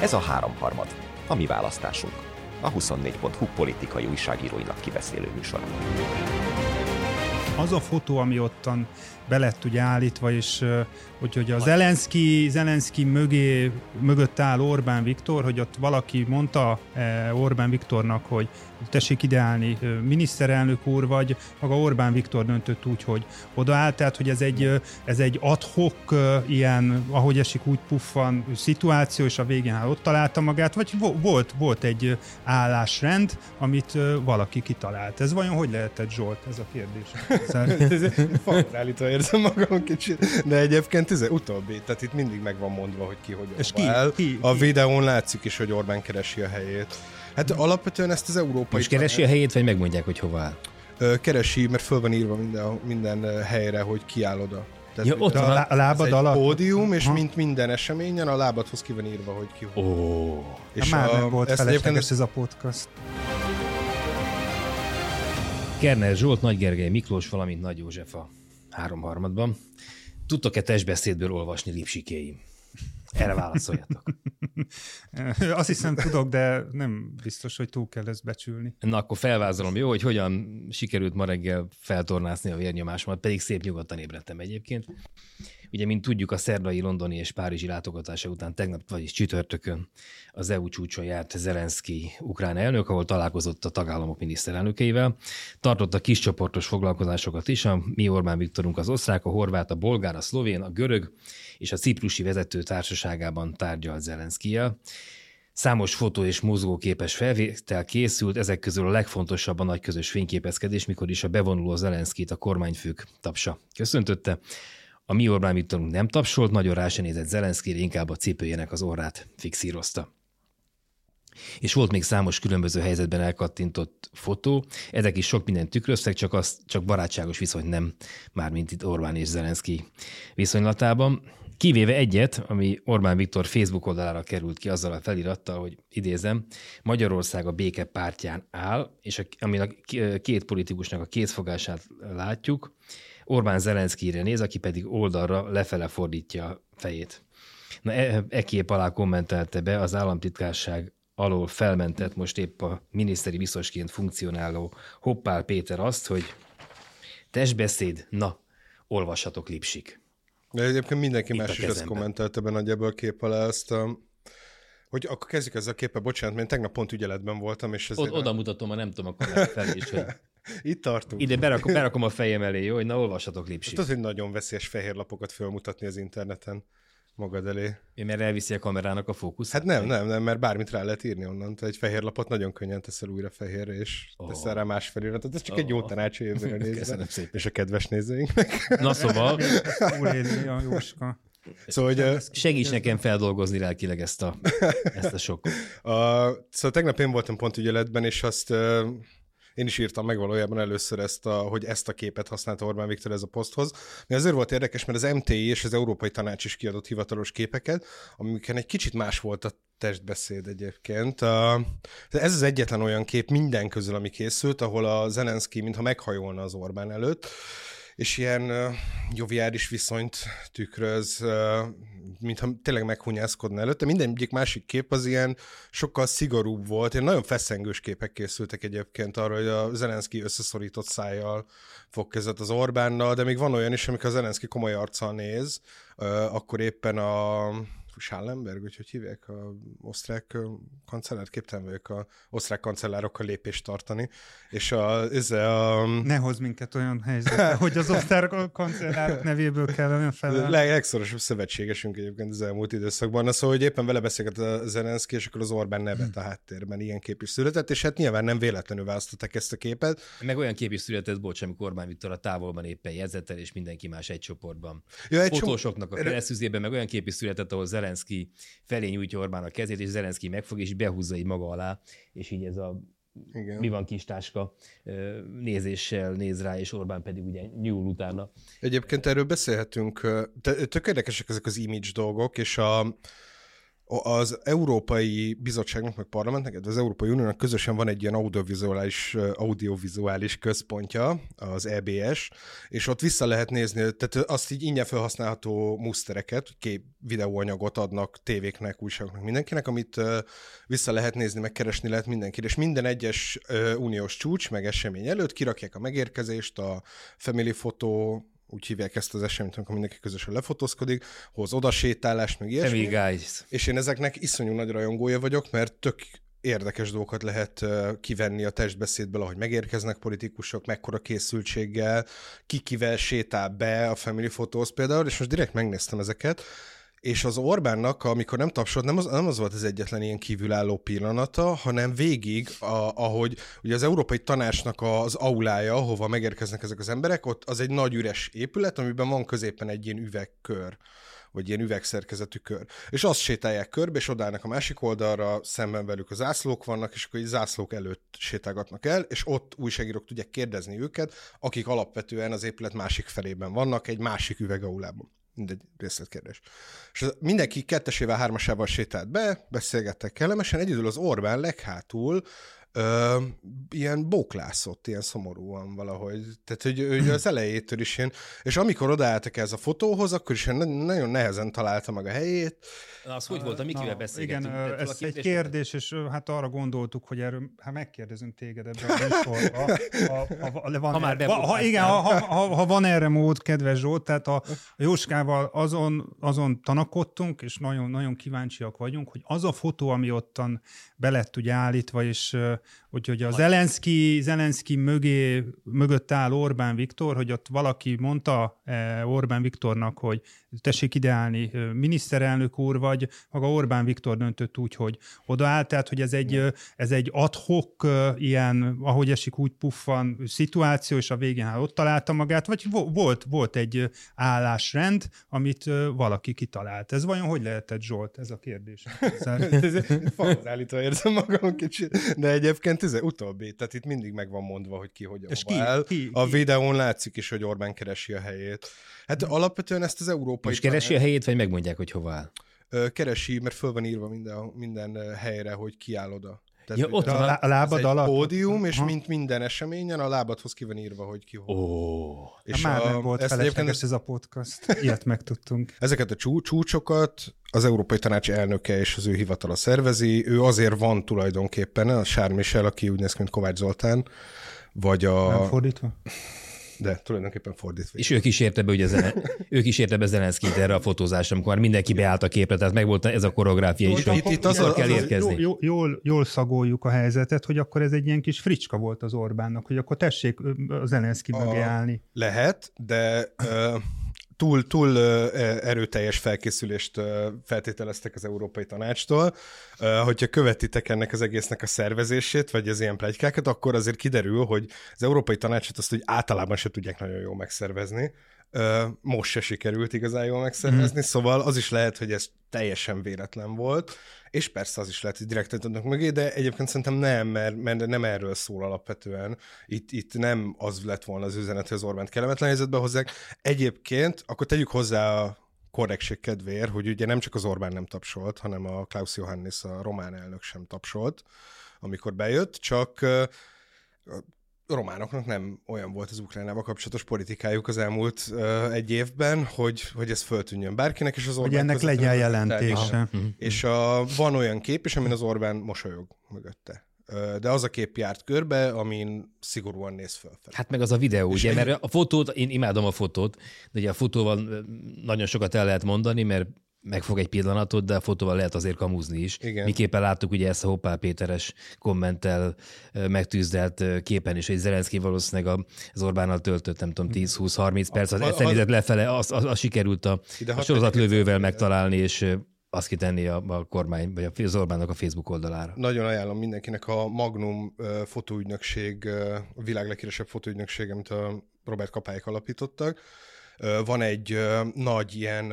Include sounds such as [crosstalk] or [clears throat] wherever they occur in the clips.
Ez a háromharmad, a mi választásunk. A 24.hu politikai újságíróinak kibeszélő műsor. Az a fotó, ami ottan be lett ugye állítva, és hogy, hogy a Zelenszky, Zelenszky mögé, mögött áll Orbán Viktor, hogy ott valaki mondta Orbán Viktornak, hogy tessék ideálni miniszterelnök úr, vagy maga Orbán Viktor döntött úgy, hogy odaállt, tehát hogy ez egy, ez egy adhok ilyen, ahogy esik úgy puffan szituáció, és a végén hát ott találta magát, vagy volt, volt egy állásrend, amit valaki kitalált. Ez vajon hogy lehetett, Zsolt? Ez a kérdés. [laughs] Favorállítva érzem magam kicsit, de egyébként ez utóbbi, tehát itt mindig meg van mondva, hogy ki hogy És ki, el. ki, A videón látszik is, hogy Orbán keresi a helyét. Hát alapvetően ezt az európai... Most keresi a helyét, vagy megmondják, hogy hova áll? Keresi, mert föl van írva minden, minden helyre, hogy ki áll oda. Tehát, Ja, ott van. a, a lábad alatt? pódium, és Aha. mint minden eseményen a lábadhoz ki van írva, hogy ki hol. Ó. És már nem volt ezt felesleges ez a podcast. Kerner Zsolt, Nagy Gergely Miklós, valamint Nagy József a háromharmadban. Tudtok-e testbeszédből olvasni lipsikéim? Erre válaszoljatok. [laughs] Azt hiszem tudok, de nem biztos, hogy túl kell ezt becsülni. Na akkor felvázolom, jó, hogy hogyan sikerült ma reggel feltornászni a vérnyomásomat, pedig szép nyugodtan ébredtem egyébként. Ugye, mint tudjuk, a szerdai, londoni és párizsi látogatása után tegnap, vagyis csütörtökön az EU csúcson járt Zelenszky ukrán elnök, ahol találkozott a tagállamok miniszterelnökeivel. Tartott a kiscsoportos foglalkozásokat is, a mi Orbán Viktorunk az osztrák, a horvát, a bolgár, a szlovén, a görög és a ciprusi vezető társaságában tárgyalt Zelenszkijel. Számos fotó és mozgóképes felvétel készült, ezek közül a legfontosabb a nagy közös fényképezkedés, mikor is a bevonuló Zelenszkit a kormányfők tapsa köszöntötte. A mi Orbán Viktorunk nem tapsolt, nagyon rá se nézett Zelenszkire, inkább a cipőjének az orrát fixírozta. És volt még számos különböző helyzetben elkattintott fotó, ezek is sok mindent tükröztek, csak, az, csak barátságos viszony nem, mármint itt Orbán és Zelenszky viszonylatában. Kivéve egyet, ami Orbán Viktor Facebook oldalára került ki azzal a felirattal, hogy idézem, Magyarország a béke pártján áll, és a, amin a két politikusnak a kétfogását látjuk, Orbán Zelenszkire néz, aki pedig oldalra lefele fordítja a fejét. Na, e, e kép alá kommentelte be az államtitkárság alól felmentett most épp a miniszteri biztosként funkcionáló Hoppál Péter azt, hogy testbeszéd, na, olvassatok lipsik. De egyébként mindenki Itt más is ezt kommentelte be nagyjából a kép alá ezt a... Hogy akkor kezdjük ezzel a képpel, bocsánat, mert én tegnap pont ügyeletben voltam, és ezért... Oda mutatom, a nem tudom, a kamera felé is, hogy Itt tartunk. ide berakom, berakom a fejem elé, jó, hogy na, olvassatok lipsik. Tudod, hogy nagyon veszélyes fehér lapokat felmutatni az interneten magad elé. Mert elviszi a kamerának a fókusz. Hát nem, nem, nem, mert bármit rá lehet írni onnan. Tehát egy fehér lapot nagyon könnyen teszel újra fehérre, és oh. teszel rá más feliratot. Ez csak egy jó Oh. tanács a jövőre [laughs] nézve. Köszönöm szépen. És a kedves nézőinknek. Na szóval, a Jóska. Szóval, hogy segíts nekem feldolgozni lelkileg ezt a, [laughs] ezt a sokkot. a, szóval tegnap én voltam pont ügyeletben, és azt én is írtam meg valójában először ezt, a, hogy ezt a képet használta Orbán Viktor ez a poszthoz. Mi azért volt érdekes, mert az MTI és az Európai Tanács is kiadott hivatalos képeket, amiken egy kicsit más volt a testbeszéd egyébként. Ez az egyetlen olyan kép minden közül, ami készült, ahol a Zelenszky mintha meghajolna az Orbán előtt, és ilyen joviális viszonyt tükröz, mintha tényleg meghunyászkodna előtte. Minden egyik másik kép az ilyen sokkal szigorúbb volt. Ilyen nagyon feszengős képek készültek egyébként arra, hogy a Zelenszky összeszorított szájjal fog kezet az Orbánnal, de még van olyan is, amikor a Zelenszky komoly arccal néz, akkor éppen a Schallenberg, hogy hogy hívják, a osztrák kancellár, képtelen vagyok a osztrák kancellárokkal lépést tartani, és a, ez a, Ne hoz minket olyan helyzetbe, hogy az osztár kancellárok nevéből kell olyan a fel. leg- legszorosabb szövetségesünk egyébként az elmúlt időszakban. Na szóval, hogy éppen vele beszélget a Zelenszky, és akkor az Orbán nevet a háttérben ilyen kép is született, és hát nyilván nem véletlenül választották ezt a képet. Meg olyan kép is született, bocs, amikor Orbán Viktor a távolban éppen jegyzettel, és mindenki más egy csoportban. Ja, egy Fotósoknak a keresztüzében meg olyan kép is született, ahol Zelenszky felé nyújtja Orbán a kezét, és Zelenszky megfog, és behúzza így maga alá, és így ez a Igen. mi van kis táska nézéssel néz rá, és Orbán pedig ugye nyúl utána. Egyébként erről beszélhetünk, tök érdekesek ezek az image dolgok, és a, az Európai Bizottságnak, meg parlamentnek, az Európai Uniónak közösen van egy ilyen audiovizuális, audiovizuális központja, az EBS, és ott vissza lehet nézni, tehát azt így ingyen felhasználható musztereket, kép, videóanyagot adnak tévéknek, újságoknak, mindenkinek, amit vissza lehet nézni, megkeresni lehet mindenki, és minden egyes uniós csúcs, meg esemény előtt kirakják a megérkezést, a family fotó, úgy hívják ezt az eseményt, amikor mindenki közösen lefotózkodik, hoz odasétálást, meg ilyesmi. guys. És én ezeknek iszonyú nagy rajongója vagyok, mert tök érdekes dolgokat lehet kivenni a testbeszédből, ahogy megérkeznek politikusok, mekkora készültséggel, ki kivel sétál be a Family Photos például, és most direkt megnéztem ezeket, és az Orbánnak, amikor nem tapsolt, nem az, nem az volt az egyetlen ilyen kívülálló pillanata, hanem végig, a, ahogy ugye az Európai Tanácsnak az aulája, ahova megérkeznek ezek az emberek, ott az egy nagy üres épület, amiben van középen egy ilyen üvegkör vagy ilyen üvegszerkezetű kör. És azt sétálják körbe, és odállnak a másik oldalra, szemben velük a zászlók vannak, és akkor egy zászlók előtt sétálgatnak el, és ott újságírók tudják kérdezni őket, akik alapvetően az épület másik felében vannak, egy másik üvegaulában mindegy részletkérdés. És mindenki kettesével, hármasával sétált be, beszélgettek kellemesen, egyedül az Orbán leghátul ö, ilyen bóklászott, ilyen szomorúan valahogy. Tehát, hogy, hogy az elejétől is ilyen, és amikor odaálltak ez a fotóhoz, akkor is nagyon nehezen találta meg a helyét. Na, az hogy volt, a Mikivel beszélgettünk? Igen, ez egy kérdés, és hát arra gondoltuk, hogy erről, hát megkérdezünk téged ebben a műsorban. Ha, ha, ha, van, ha már ha, ha, igen, ha, ha, ha, van erre mód, kedves Zsolt, tehát a, a Jóskával azon, azon tanakodtunk, és nagyon, nagyon kíváncsiak vagyunk, hogy az a fotó, ami ottan belett ugye állítva, és Úgyhogy a Zelenszky, Zelenszky mögé, mögött áll Orbán Viktor, hogy ott valaki mondta eh, Orbán Viktornak, hogy tessék ideálni miniszterelnök úr, vagy maga Orbán Viktor döntött úgy, hogy odaállt, tehát hogy ez egy, ez egy adhok ilyen, ahogy esik úgy puffan szituáció, és a végén hát ott találta magát, vagy volt, volt egy állásrend, amit valaki kitalált. Ez vajon hogy lehetett, Zsolt? Ez a kérdés. [laughs] Falzállítva érzem magam kicsit, de egyébként ez utóbbi, tehát itt mindig meg van mondva, hogy ki hogyan és ki, áll. Ki, ki, a videón látszik is, hogy Orbán keresi a helyét. Hát alapvetően ezt az európai... És keresi a helyét, vagy megmondják, hogy hova áll? Keresi, mert föl van írva minden, minden helyre, hogy kiáll oda. Tehát, ja, ott a, a lábad alatt? pódium, és ha. mint minden eseményen a lábadhoz ki van írva, hogy ki hol. Oh. És már a, nem volt ezt felesleges ez a podcast. [laughs] Ilyet megtudtunk. Ezeket a csú, csúcsokat az Európai Tanács elnöke és az ő hivatala szervezi. Ő azért van tulajdonképpen, a Sár Michel, aki úgy néz ki, mint Kovács Zoltán, vagy a... Nem fordítva? De tulajdonképpen fordítva. És ők is érte be, ugye zene, [laughs] ők is érte be Zelenszkit erre a fotózásra, amikor már mindenki beállt a képre, tehát meg volt ez a koreográfia is, hogy itt, itt az, az, kell érkezni. Jól, jól, jól szagoljuk a helyzetet, hogy akkor ez egy ilyen kis fricska volt az Orbánnak, hogy akkor tessék a Zelenszki mögé állni. Lehet, de túl, túl erőteljes felkészülést feltételeztek az Európai Tanácstól. Hogyha követitek ennek az egésznek a szervezését, vagy az ilyen plegykákat, akkor azért kiderül, hogy az Európai Tanácsot azt hogy általában se tudják nagyon jól megszervezni most se sikerült igazán jól megszervezni, mm. szóval az is lehet, hogy ez teljesen véletlen volt, és persze az is lehet, hogy direkt adnak mögé, de egyébként szerintem nem, mert, mert nem erről szól alapvetően. Itt, itt nem az lett volna az üzenet, hogy az Orbánt kellemetlen helyzetbe hozzák. Egyébként akkor tegyük hozzá a korrektség kedvéért, hogy ugye nem csak az Orbán nem tapsolt, hanem a Klaus Johannes, a román elnök sem tapsolt, amikor bejött, csak románoknak nem olyan volt az Ukrajnával kapcsolatos politikájuk az elmúlt uh, egy évben, hogy, hogy ez föltűnjön bárkinek, és az Orbán... Hogy ennek legyen jelentése. Uh-huh. És a, van olyan kép is, amin az Orbán mosolyog mögötte. De az a kép járt körbe, amin szigorúan néz fel. Hát meg az a videó, és ugye, mert a fotót, én imádom a fotót, de ugye a fotóval nagyon sokat el lehet mondani, mert megfog egy pillanatot, de a fotóval lehet azért kamúzni is. Igen. Miképpen láttuk ugye ezt a Hoppál Péteres kommentel megtűzdelt képen is, hogy Zelenszky valószínűleg az Orbánnal töltött, nem tudom, 10-20-30 perc, az egyszer lefele, az, az, az sikerült a, a sorozatlövővel megtalálni, és azt kitenni a, a kormány, vagy az Orbánnak a Facebook oldalára. Nagyon ajánlom mindenkinek a Magnum fotóügynökség, a világ leghíresebb fotóügynökség, amit a Robert Kapályek alapítottak, van egy nagy ilyen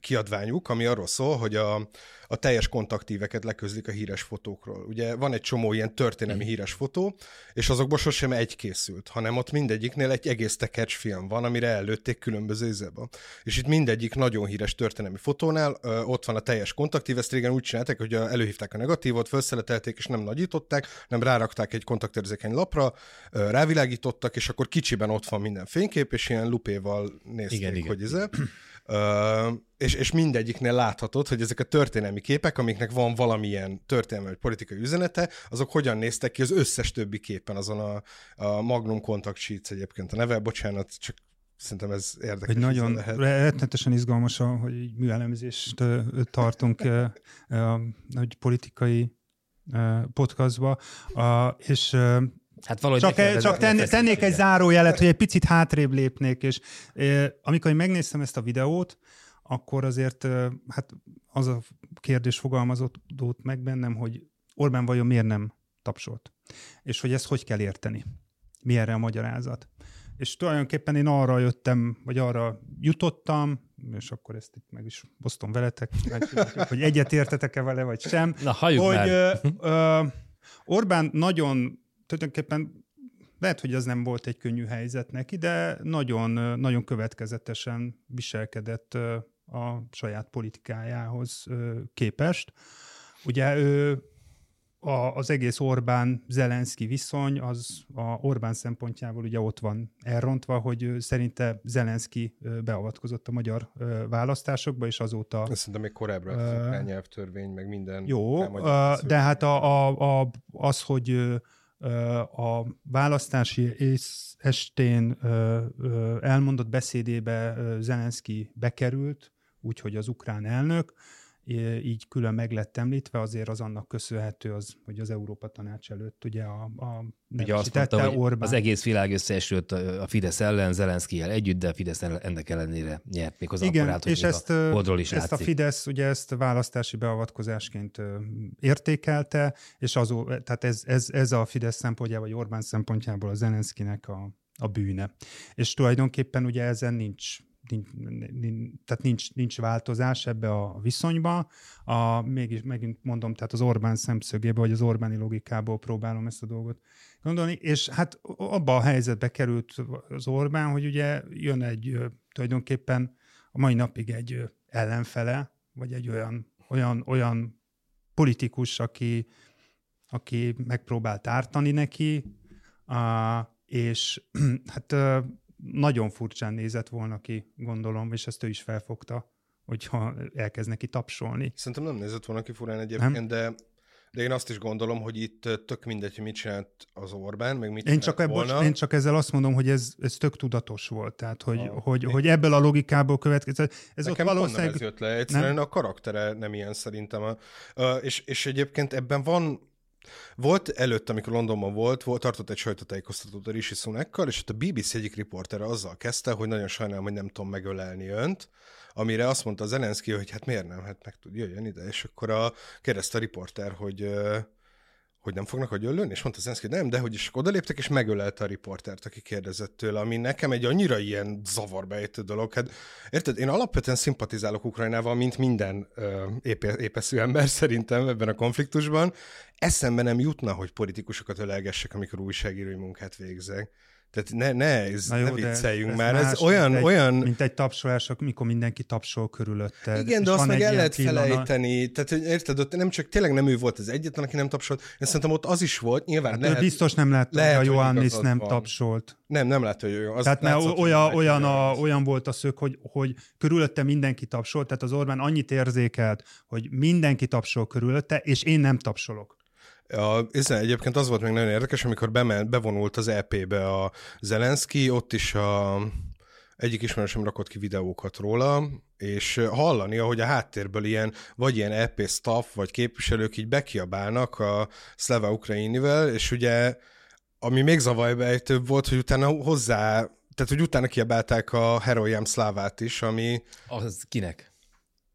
kiadványuk, ami arról szól, hogy a, a teljes kontaktíveket leközlik a híres fotókról. Ugye van egy csomó ilyen történelmi híres fotó, és azokból sosem egy készült, hanem ott mindegyiknél egy egész tekercs film van, amire előtték különböző izéba. És itt mindegyik nagyon híres történelmi fotónál ö, ott van a teljes kontaktív, ezt régen úgy csinálták, hogy előhívták a negatívot, felszeletelték, és nem nagyították, nem rárakták egy kontaktérzékeny lapra, ö, rávilágítottak, és akkor kicsiben ott van minden fénykép, és ilyen lupéval nézték, igen, igen. hogy ez. És, és mindegyiknél láthatod, hogy ezek a történelmi képek, amiknek van valamilyen történelmi vagy politikai üzenete, azok hogyan néztek ki az összes többi képen, azon a, a Magnum Contact Sheets egyébként a neve, bocsánat, csak Szerintem ez érdekes. Egy nagyon lehet. rettenetesen izgalmas, hogy műelemzést tartunk egy politikai podcastba, és Hát valahogy csak, e, csak ten, tennék egy zárójelet, hogy egy picit hátrébb lépnék, és amikor én megnéztem ezt a videót, akkor azért hát az a kérdés fogalmazott meg bennem, hogy Orbán vajon miért nem tapsolt? És hogy ezt hogy kell érteni? Mi erre a magyarázat? És tulajdonképpen én arra jöttem, vagy arra jutottam, és akkor ezt itt meg is osztom veletek, hogy egyet értetek-e vele, vagy sem. Na, hogy már. Ö, ö, Orbán nagyon, tulajdonképpen lehet, hogy az nem volt egy könnyű helyzet neki, de nagyon, nagyon következetesen viselkedett a saját politikájához képest. Ugye ő a, az egész Orbán-Zelenszky viszony, az a Orbán szempontjából ugye ott van elrontva, hogy szerinte Zelenszky beavatkozott a magyar választásokba, és azóta... Ezt szerintem még korábban uh, nyelvtörvény, meg minden. Jó, uh, de hát a, a, a, az, hogy a választási estén elmondott beszédébe Zelenszky bekerült, úgyhogy az ukrán elnök, így külön meg lett említve, azért az annak köszönhető, az, hogy az Európa Tanács előtt ugye a, a Ugye azt mondta, hogy Orbán. az egész világ összeesült a Fidesz ellen, Zelenszkijel együtt, de a Fidesz ennek ellenére nyert még az Igen, apparát, és ezt, a is ezt a Fidesz ugye ezt választási beavatkozásként értékelte, és azó, tehát ez, ez, ez a Fidesz szempontjából, vagy Orbán szempontjából a Zelenszkinek a, a bűne. És tulajdonképpen ugye ezen nincs nincs, nincs, tehát nincs, nincs változás ebbe a viszonyba. A, mégis megint mondom, tehát az Orbán szemszögébe, vagy az Orbáni logikából próbálom ezt a dolgot gondolni, és hát abba a helyzetbe került az Orbán, hogy ugye jön egy tulajdonképpen a mai napig egy ellenfele, vagy egy olyan, olyan, olyan politikus, aki, aki megpróbált ártani neki, és hát nagyon furcsán nézett volna ki, gondolom, és ezt ő is felfogta, hogyha elkezd neki tapsolni. Szerintem nem nézett volna ki furán egyébként, nem? de de én azt is gondolom, hogy itt tök mindegy, hogy mit csinált az Orbán, meg mit én csak, volna. én csak ezzel azt mondom, hogy ez, ez tök tudatos volt. Tehát, hogy, ah, hogy, hogy ebből a logikából következett. Ez Nekem ott valószínűleg... ez jött le. Egyszerűen nem? a karaktere nem ilyen szerintem. Uh, és, és egyébként ebben van volt előtt, amikor Londonban volt, volt tartott egy sajtótájékoztatót a Rishi Sunakkal, és ott a BBC egyik riportere azzal kezdte, hogy nagyon sajnálom, hogy nem tudom megölelni önt, amire azt mondta Zelenszky, hogy hát miért nem, hát meg tud, jöjjön ide, és akkor a, kérdezte a riporter, hogy hogy nem fognak agyonlőni, és mondta Zenszki, nem, de hogy is odaléptek, és megölelte a riportert, aki kérdezett tőle, ami nekem egy annyira ilyen zavarba ejtő dolog. Hát, érted, én alapvetően szimpatizálok Ukrajnával, mint minden ö, épe, épeszű ember szerintem ebben a konfliktusban. Eszembe nem jutna, hogy politikusokat ölelgessek, amikor újságírói munkát végzek. Tehát ne, ne, ez, Na jó, ne vicceljünk ez, már, ez, ez olyan, mint egy, olyan... Mint egy tapsolás, mikor mindenki tapsol körülötte. Igen, de azt meg el lehet felejteni. Tehát, érted, ott nem csak tényleg nem ő volt az egyetlen, aki nem tapsolt, én szerintem ott az is volt, nyilván hát lehet, Biztos nem lehet, lehet hogy a Johannis nem van. tapsolt. Nem, nem lehet, hogy ő. Az tehát mert látszott, olyan, olyan, a, olyan volt a szög, hogy, hogy körülötte mindenki tapsolt, tehát az Orbán annyit érzékelt, hogy mindenki tapsol körülötte, és én nem tapsolok. A, ez egyébként az volt még nagyon érdekes, amikor bement, bevonult az EP-be a Zelenszky, ott is a, egyik ismerősöm rakott ki videókat róla, és hallani, ahogy a háttérből ilyen, vagy ilyen EP staff, vagy képviselők így bekiabálnak a Szleva Ukrainivel, és ugye ami még zavajbejtőbb volt, hogy utána hozzá, tehát hogy utána kiabálták a Heroyam Szlávát is, ami... Az kinek?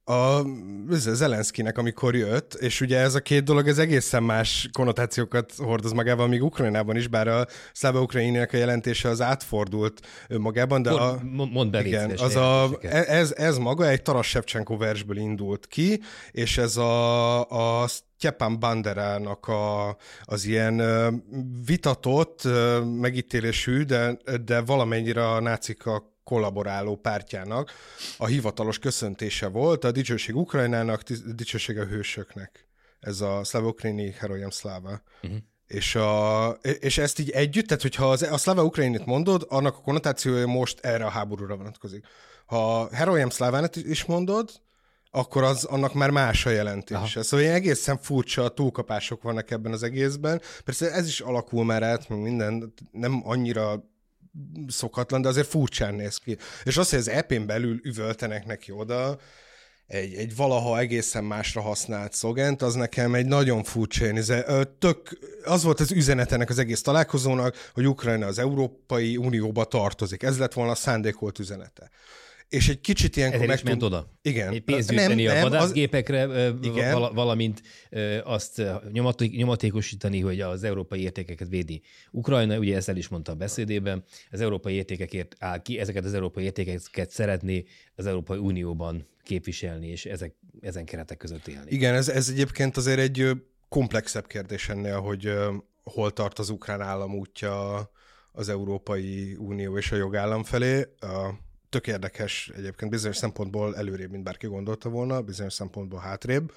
A Zelenszkinek, amikor jött, és ugye ez a két dolog, ez egészen más konnotációkat hordoz magában, még Ukrajnában is, bár a Szláva Ukrajnének a jelentése az átfordult magában, de a, mond be, igen, az a, ez, ez maga egy Taras Shevchenko versből indult ki, és ez a, a Stepan Banderának a, az ilyen vitatott, megítélésű, de, de valamennyire a nácikkal kollaboráló pártjának a hivatalos köszöntése volt, a dicsőség Ukrajnának, dicsőség a hősöknek. Ez a Szlavokréni Herojem Szláva. Uh-huh. És, a, és ezt így együtt, tehát hogyha az, a Szláva Ukrajnit mondod, annak a konnotációja most erre a háborúra vonatkozik. Ha Herojem Szlávánat is mondod, akkor az annak már más a jelentése. Aha. Szóval ilyen egészen furcsa túlkapások vannak ebben az egészben. Persze ez is alakul már át, minden, nem annyira szokatlan, de azért furcsán néz ki. És az, hogy az EP-n belül üvöltenek neki oda, egy, egy valaha egészen másra használt szogent, az nekem egy nagyon furcsa tök, az volt az üzenetenek az egész találkozónak, hogy Ukrajna az Európai Unióba tartozik. Ez lett volna a szándékolt üzenete és egy kicsit ilyenkor Ezért meg tud... oda. Igen. Egy pénzt nem, a vadászgépekre, az... igen. Val- valamint azt nyomatékosítani, hogy az európai értékeket védi. Ukrajna, ugye ezt el is mondta a beszédében, az európai értékekért áll ki, ezeket az európai értékeket szeretné az Európai Unióban képviselni, és ezek, ezen keretek között élni. Igen, ez, ez egyébként azért egy komplexebb kérdés ennél, hogy hol tart az ukrán állam útja az Európai Unió és a jogállam felé tök érdekes egyébként, bizonyos szempontból előrébb, mint bárki gondolta volna, bizonyos szempontból hátrébb.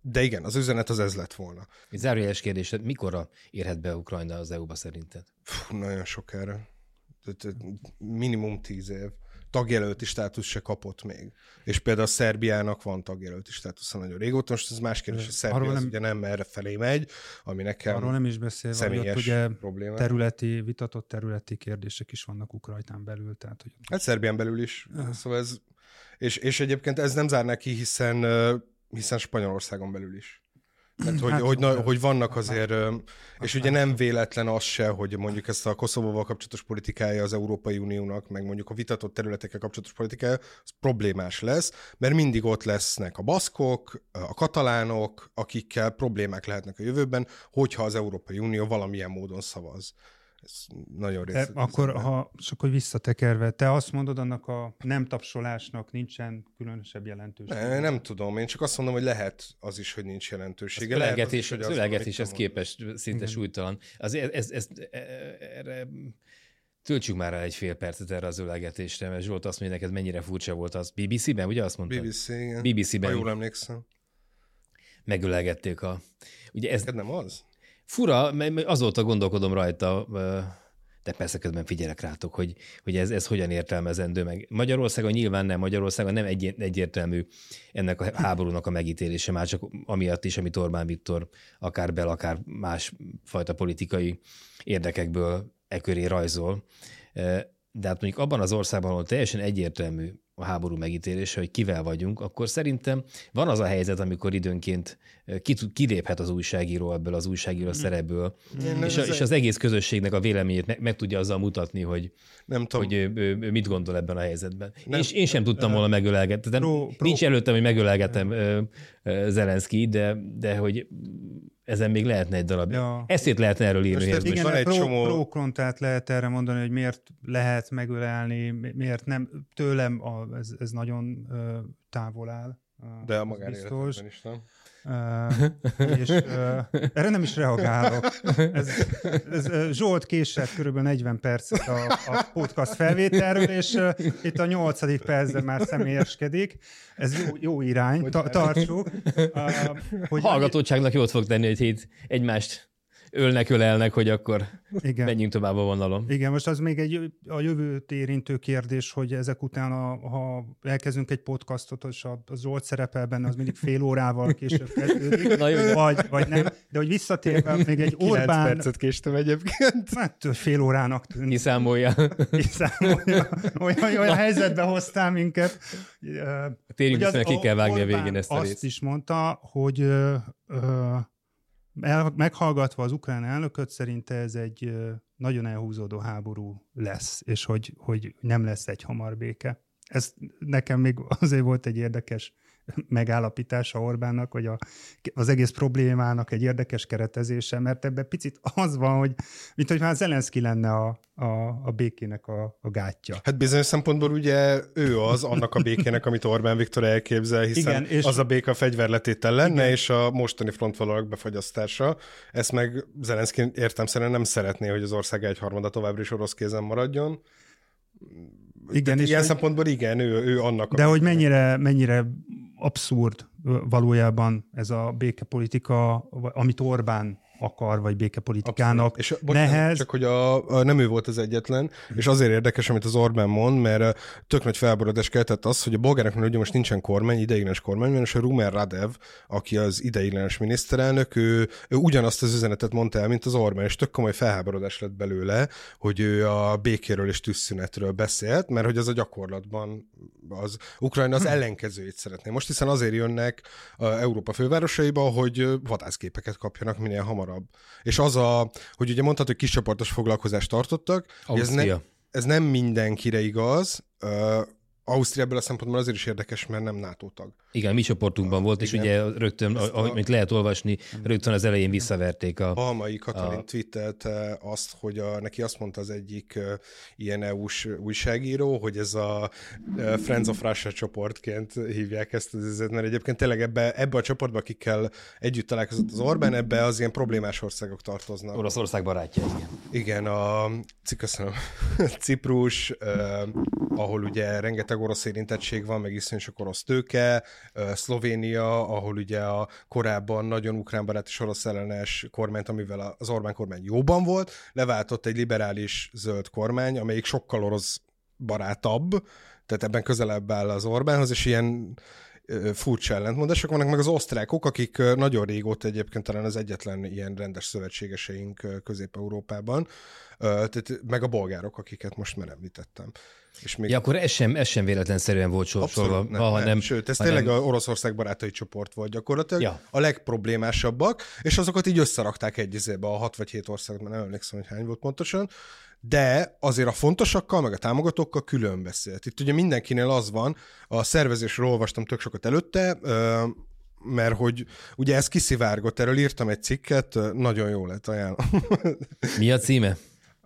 De igen, az üzenet az ez lett volna. Egy zárójeles kérdés, mikorra érhet be Ukrajna az EU-ba szerinted? Fú, nagyon sokára. Minimum tíz év tagjelölti státusz se kapott még. És például a Szerbiának van tagjelölti státusza nagyon régóta, most ez más kérdés, hogy Szerbia nem, ugye nem erre felé megy, ami nekem Arról nem is beszélve, hogy ott ugye probléma. területi, vitatott területi kérdések is vannak Ukrajnán belül. Tehát, hogy... Hát Szerbián belül is. Ja. Szóval ez, és, és egyébként ez nem zárná ki, hiszen, hiszen Spanyolországon belül is. Tehát, hogy, hát, hogy, na, hogy vannak azért, és ugye nem véletlen az se, hogy mondjuk ezt a Koszovóval kapcsolatos politikája az Európai Uniónak, meg mondjuk a vitatott területekkel kapcsolatos politikája, az problémás lesz, mert mindig ott lesznek a baszkok, a katalánok, akikkel problémák lehetnek a jövőben, hogyha az Európai Unió valamilyen módon szavaz. Ez nagyon részletes. Akkor, ha, csak hogy visszatekerve, te azt mondod, annak a nem tapsolásnak nincsen különösebb jelentősége? Ne, nem tudom, én csak azt mondom, hogy lehet az is, hogy nincs jelentősége. Az ölelgetés, az, az, ölelgetés ez képes, szinte Igen. súlytalan. Az, ez, ez, ez, erre Töltsük már el egy fél percet erre az ölelgetésre, mert Zsolt azt mondja neked, mennyire furcsa volt az. BBC-ben, ugye azt mondtad? BBC, igen. BBC-ben. Ha jól emlékszem. Megölelgették a... Ugye ez... ez nem az? Fura, mert azóta gondolkodom rajta, de persze közben figyelek rátok, hogy, hogy ez, ez hogyan értelmezendő meg. Magyarországon nyilván nem, Magyarországon nem egy, egyértelmű ennek a háborúnak a megítélése, már csak amiatt is, amit Orbán Viktor akár bel, akár más fajta politikai érdekekből e köré rajzol. De hát mondjuk abban az országban, ahol teljesen egyértelmű a háború megítélése, hogy kivel vagyunk, akkor szerintem van az a helyzet, amikor időnként kiléphet az újságíró ebből az újságíró mm. szerepből, mm. és, a, és az egész közösségnek a véleményét meg, meg tudja azzal mutatni, hogy, nem hogy ő, ő, ő mit gondol ebben a helyzetben. Nem, én, én sem tudtam volna megölelgetni. Pro, pro, nincs előttem, hogy megölelgetem Zelenszky, de, de hogy ezen még lehetne egy darab. Ja. Eszét lehetne erről írni. Most igen, van egy pro, csomó... pro lehet erre mondani, hogy miért lehet megölelni, miért nem. Tőlem a, ez, ez nagyon távol áll. De a magánéletben is, nem? Uh, és uh, erre nem is reagálok. Ez, ez, Zsolt késett kb. 40 percet a, a podcast felvételről, és uh, itt a nyolcadik percben már személyeskedik. Ez jó, jó irány, ta, tartsuk. Uh, hogy Hallgatóságnak jót fog tenni, hogy itt egymást ölnek, ölelnek, hogy akkor Igen. menjünk tovább a vonalon. Igen, most az még egy a jövőt érintő kérdés, hogy ezek után, a, ha elkezdünk egy podcastot, és a, a Zsolt szerepel benne, az mindig fél órával később kezdődik, Na jó, vagy, vagy nem. De hogy visszatérve még egy Orbán... percet késtem egyébként. Hát fél órának tűnik. Kiszámolja. Kiszámolja. Olyan, olyan helyzetbe hoztál minket. Térjünk vissza, ki kell vágni Orbán a végén ezt a azt részt. is mondta, hogy ö, ö, el, meghallgatva az ukrán elnököt, szerinte ez egy nagyon elhúzódó háború lesz, és hogy, hogy nem lesz egy hamar béke. ez nekem még azért volt egy érdekes megállapítása Orbánnak, hogy a, az egész problémának egy érdekes keretezése, mert ebben picit az van, hogy mint hogy már Zelenszky lenne a, a, a békének a, a gátja. Hát bizonyos szempontból ugye ő az annak a békének, amit Orbán Viktor elképzel, hiszen Igen, és az a béka fegyverletétel lenne, Igen. és a mostani frontvonalak befagyasztása. Ezt meg Zelenszky szerint nem szeretné, hogy az ország egyharmada továbbra is orosz kézen maradjon. Igen, és ilyen hogy, szempontból igen, ő, ő annak. De hogy mennyire, mennyire abszurd valójában ez a békepolitika, amit Orbán akar, vagy békepolitikának Abszolút. és bocsánat, nehez. Csak hogy a, a, nem ő volt az egyetlen, és azért érdekes, amit az Orbán mond, mert tök nagy felborodás keltett az, hogy a bolgároknak ugye most nincsen kormány, ideiglenes kormány, és a Rumer Radev, aki az ideiglenes miniszterelnök, ő, ő ugyanazt az üzenetet mondta el, mint az Orbán, és tök komoly felborodás lett belőle, hogy ő a békéről és tűzszünetről beszélt, mert hogy az a gyakorlatban az Ukrajna az hm. ellenkezőjét szeretné. Most hiszen azért jönnek Európa fővárosaiba, hogy vadászképeket kapjanak minél hamarabb hamarabb. És az a, hogy ugye mondtad, hogy kiscsoportos foglalkozást tartottak, ez, ne, ez nem mindenkire igaz, Ausztria ebből a szempontból azért is érdekes, mert nem NATO tag. Igen, mi csoportunkban volt, igen. és ugye rögtön, amit lehet olvasni, rögtön az elején visszaverték a... Halmai Katalin a... twittelte azt, hogy a, neki azt mondta az egyik ilyen EU-s újságíró, hogy ez a Friends of Russia csoportként hívják ezt az üzlet, mert egyébként tényleg ebbe, ebbe a csoportba, akikkel együtt találkozott az Orbán, ebbe az ilyen problémás országok tartoznak. Oroszország barátja, igen. Igen, a, köszönöm, [laughs] Ciprus, uh, ahol ugye rengeteg rengeteg orosz érintettség van, meg iszonyú sok orosz tőke, Szlovénia, ahol ugye a korábban nagyon ukránbarát és orosz ellenes kormányt, amivel az Orbán kormány jóban volt, leváltott egy liberális zöld kormány, amelyik sokkal orosz barátabb, tehát ebben közelebb áll az Orbánhoz, és ilyen furcsa ellentmondások vannak, meg az osztrákok, akik nagyon régóta egyébként talán az egyetlen ilyen rendes szövetségeseink Közép-Európában, tehát, meg a bolgárok, akiket most már említettem. És még... Ja, akkor ez sem, ez sem véletlenszerűen volt sorsolva. Nem, nem, nem. Sőt, ez hanem... tényleg a Oroszország barátai csoport volt gyakorlatilag. Ja. A legproblémásabbak, és azokat így összerakták egy izébe a hat vagy hét országot, mert nem emlékszem, hogy hány volt pontosan, de azért a fontosakkal, meg a támogatókkal külön beszélt. Itt ugye mindenkinél az van, a szervezésről olvastam tök sokat előtte, mert hogy ugye ez kiszivárgott, erről írtam egy cikket, nagyon jó lett, ajánlom. Mi a címe?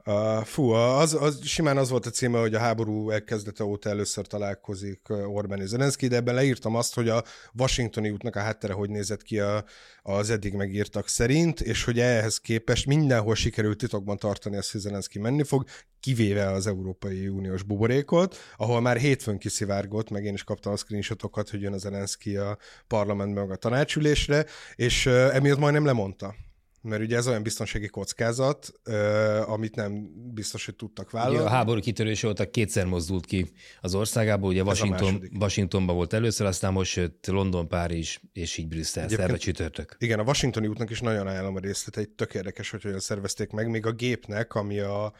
Uh, fú, az, az, simán az volt a címe, hogy a háború elkezdete óta először találkozik Orbán és Zelenszky, de ebben leírtam azt, hogy a Washingtoni útnak a háttere hogy nézett ki a, az eddig megírtak szerint, és hogy ehhez képest mindenhol sikerült titokban tartani azt, hogy Zelenszky menni fog, kivéve az Európai Uniós buborékot, ahol már hétfőn kiszivárgott, meg én is kaptam a screenshotokat, hogy jön a Zelenszky a parlamentben a tanácsülésre, és uh, emiatt majdnem lemondta mert ugye ez olyan biztonsági kockázat, amit nem biztos, hogy tudtak vállalni. Ugye a háború kitörés óta kétszer mozdult ki az országából, ugye Washington, Washingtonban volt először, aztán most jött London, Párizs és így Brüsszel, szerve csütörtök. Igen, a Washingtoni útnak is nagyon ajánlom a részleteit, tök érdekes, hogy hogyan szervezték meg, még a gépnek, ami a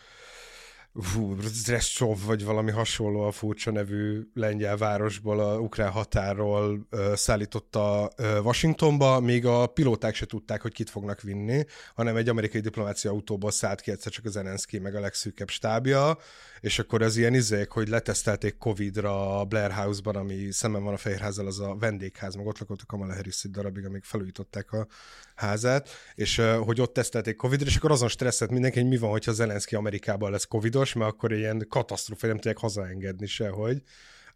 Zreszcsov, vagy valami hasonló a furcsa nevű lengyel városból, a ukrán határól ö, szállította ö, Washingtonba, még a pilóták se tudták, hogy kit fognak vinni, hanem egy amerikai diplomácia autóból szállt ki egyszer csak az Zelenszky, meg a legszűkebb stábja, és akkor az ilyen izék, hogy letesztelték Covid-ra a Blair House-ban, ami szemben van a Fehérházzal, az a vendégház, meg ott lakott a Kamala Harris egy darabig, amíg felújították a házát, és hogy ott tesztelték Covid-ra, és akkor azon stresszet mindenki, hogy mi van, hogyha Zelenszky Amerikában lesz Covidos, mert akkor ilyen katasztrófa, nem tudják hazaengedni sehogy.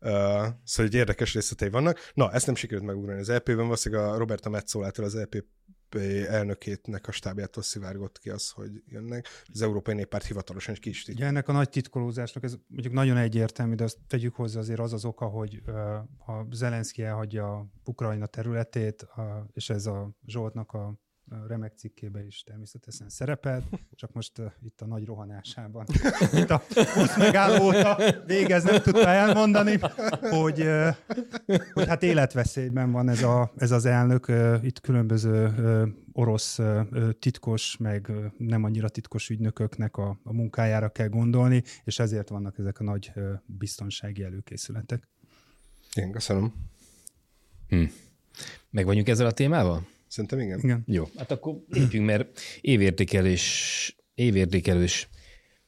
Uh, szóval egy érdekes részletei vannak. Na, ezt nem sikerült megugrani az EP-ben, valószínűleg a Roberta Metzolától az EP elnökétnek a stábjától szivárgott ki az, hogy jönnek. Az Európai Néppárt hivatalosan is kis Ugye ennek a nagy titkolózásnak, ez mondjuk nagyon egyértelmű, de azt tegyük hozzá azért az az oka, hogy ha Zelenszky elhagyja Ukrajna területét, és ez a Zsoltnak a remek cikkébe is természetesen szerepelt, csak most uh, itt a nagy rohanásában, [laughs] itt a busz megálló óta végez nem tudta elmondani, hogy, uh, hogy hát életveszélyben van ez, a, ez az elnök, uh, itt különböző uh, orosz uh, titkos, meg uh, nem annyira titkos ügynököknek a, a munkájára kell gondolni, és ezért vannak ezek a nagy uh, biztonsági előkészületek. Én köszönöm. Hm. Meg vagyunk ezzel a témával? Szerintem igen. igen. Jó, hát akkor lépjünk, mert évértékelés, évértékelős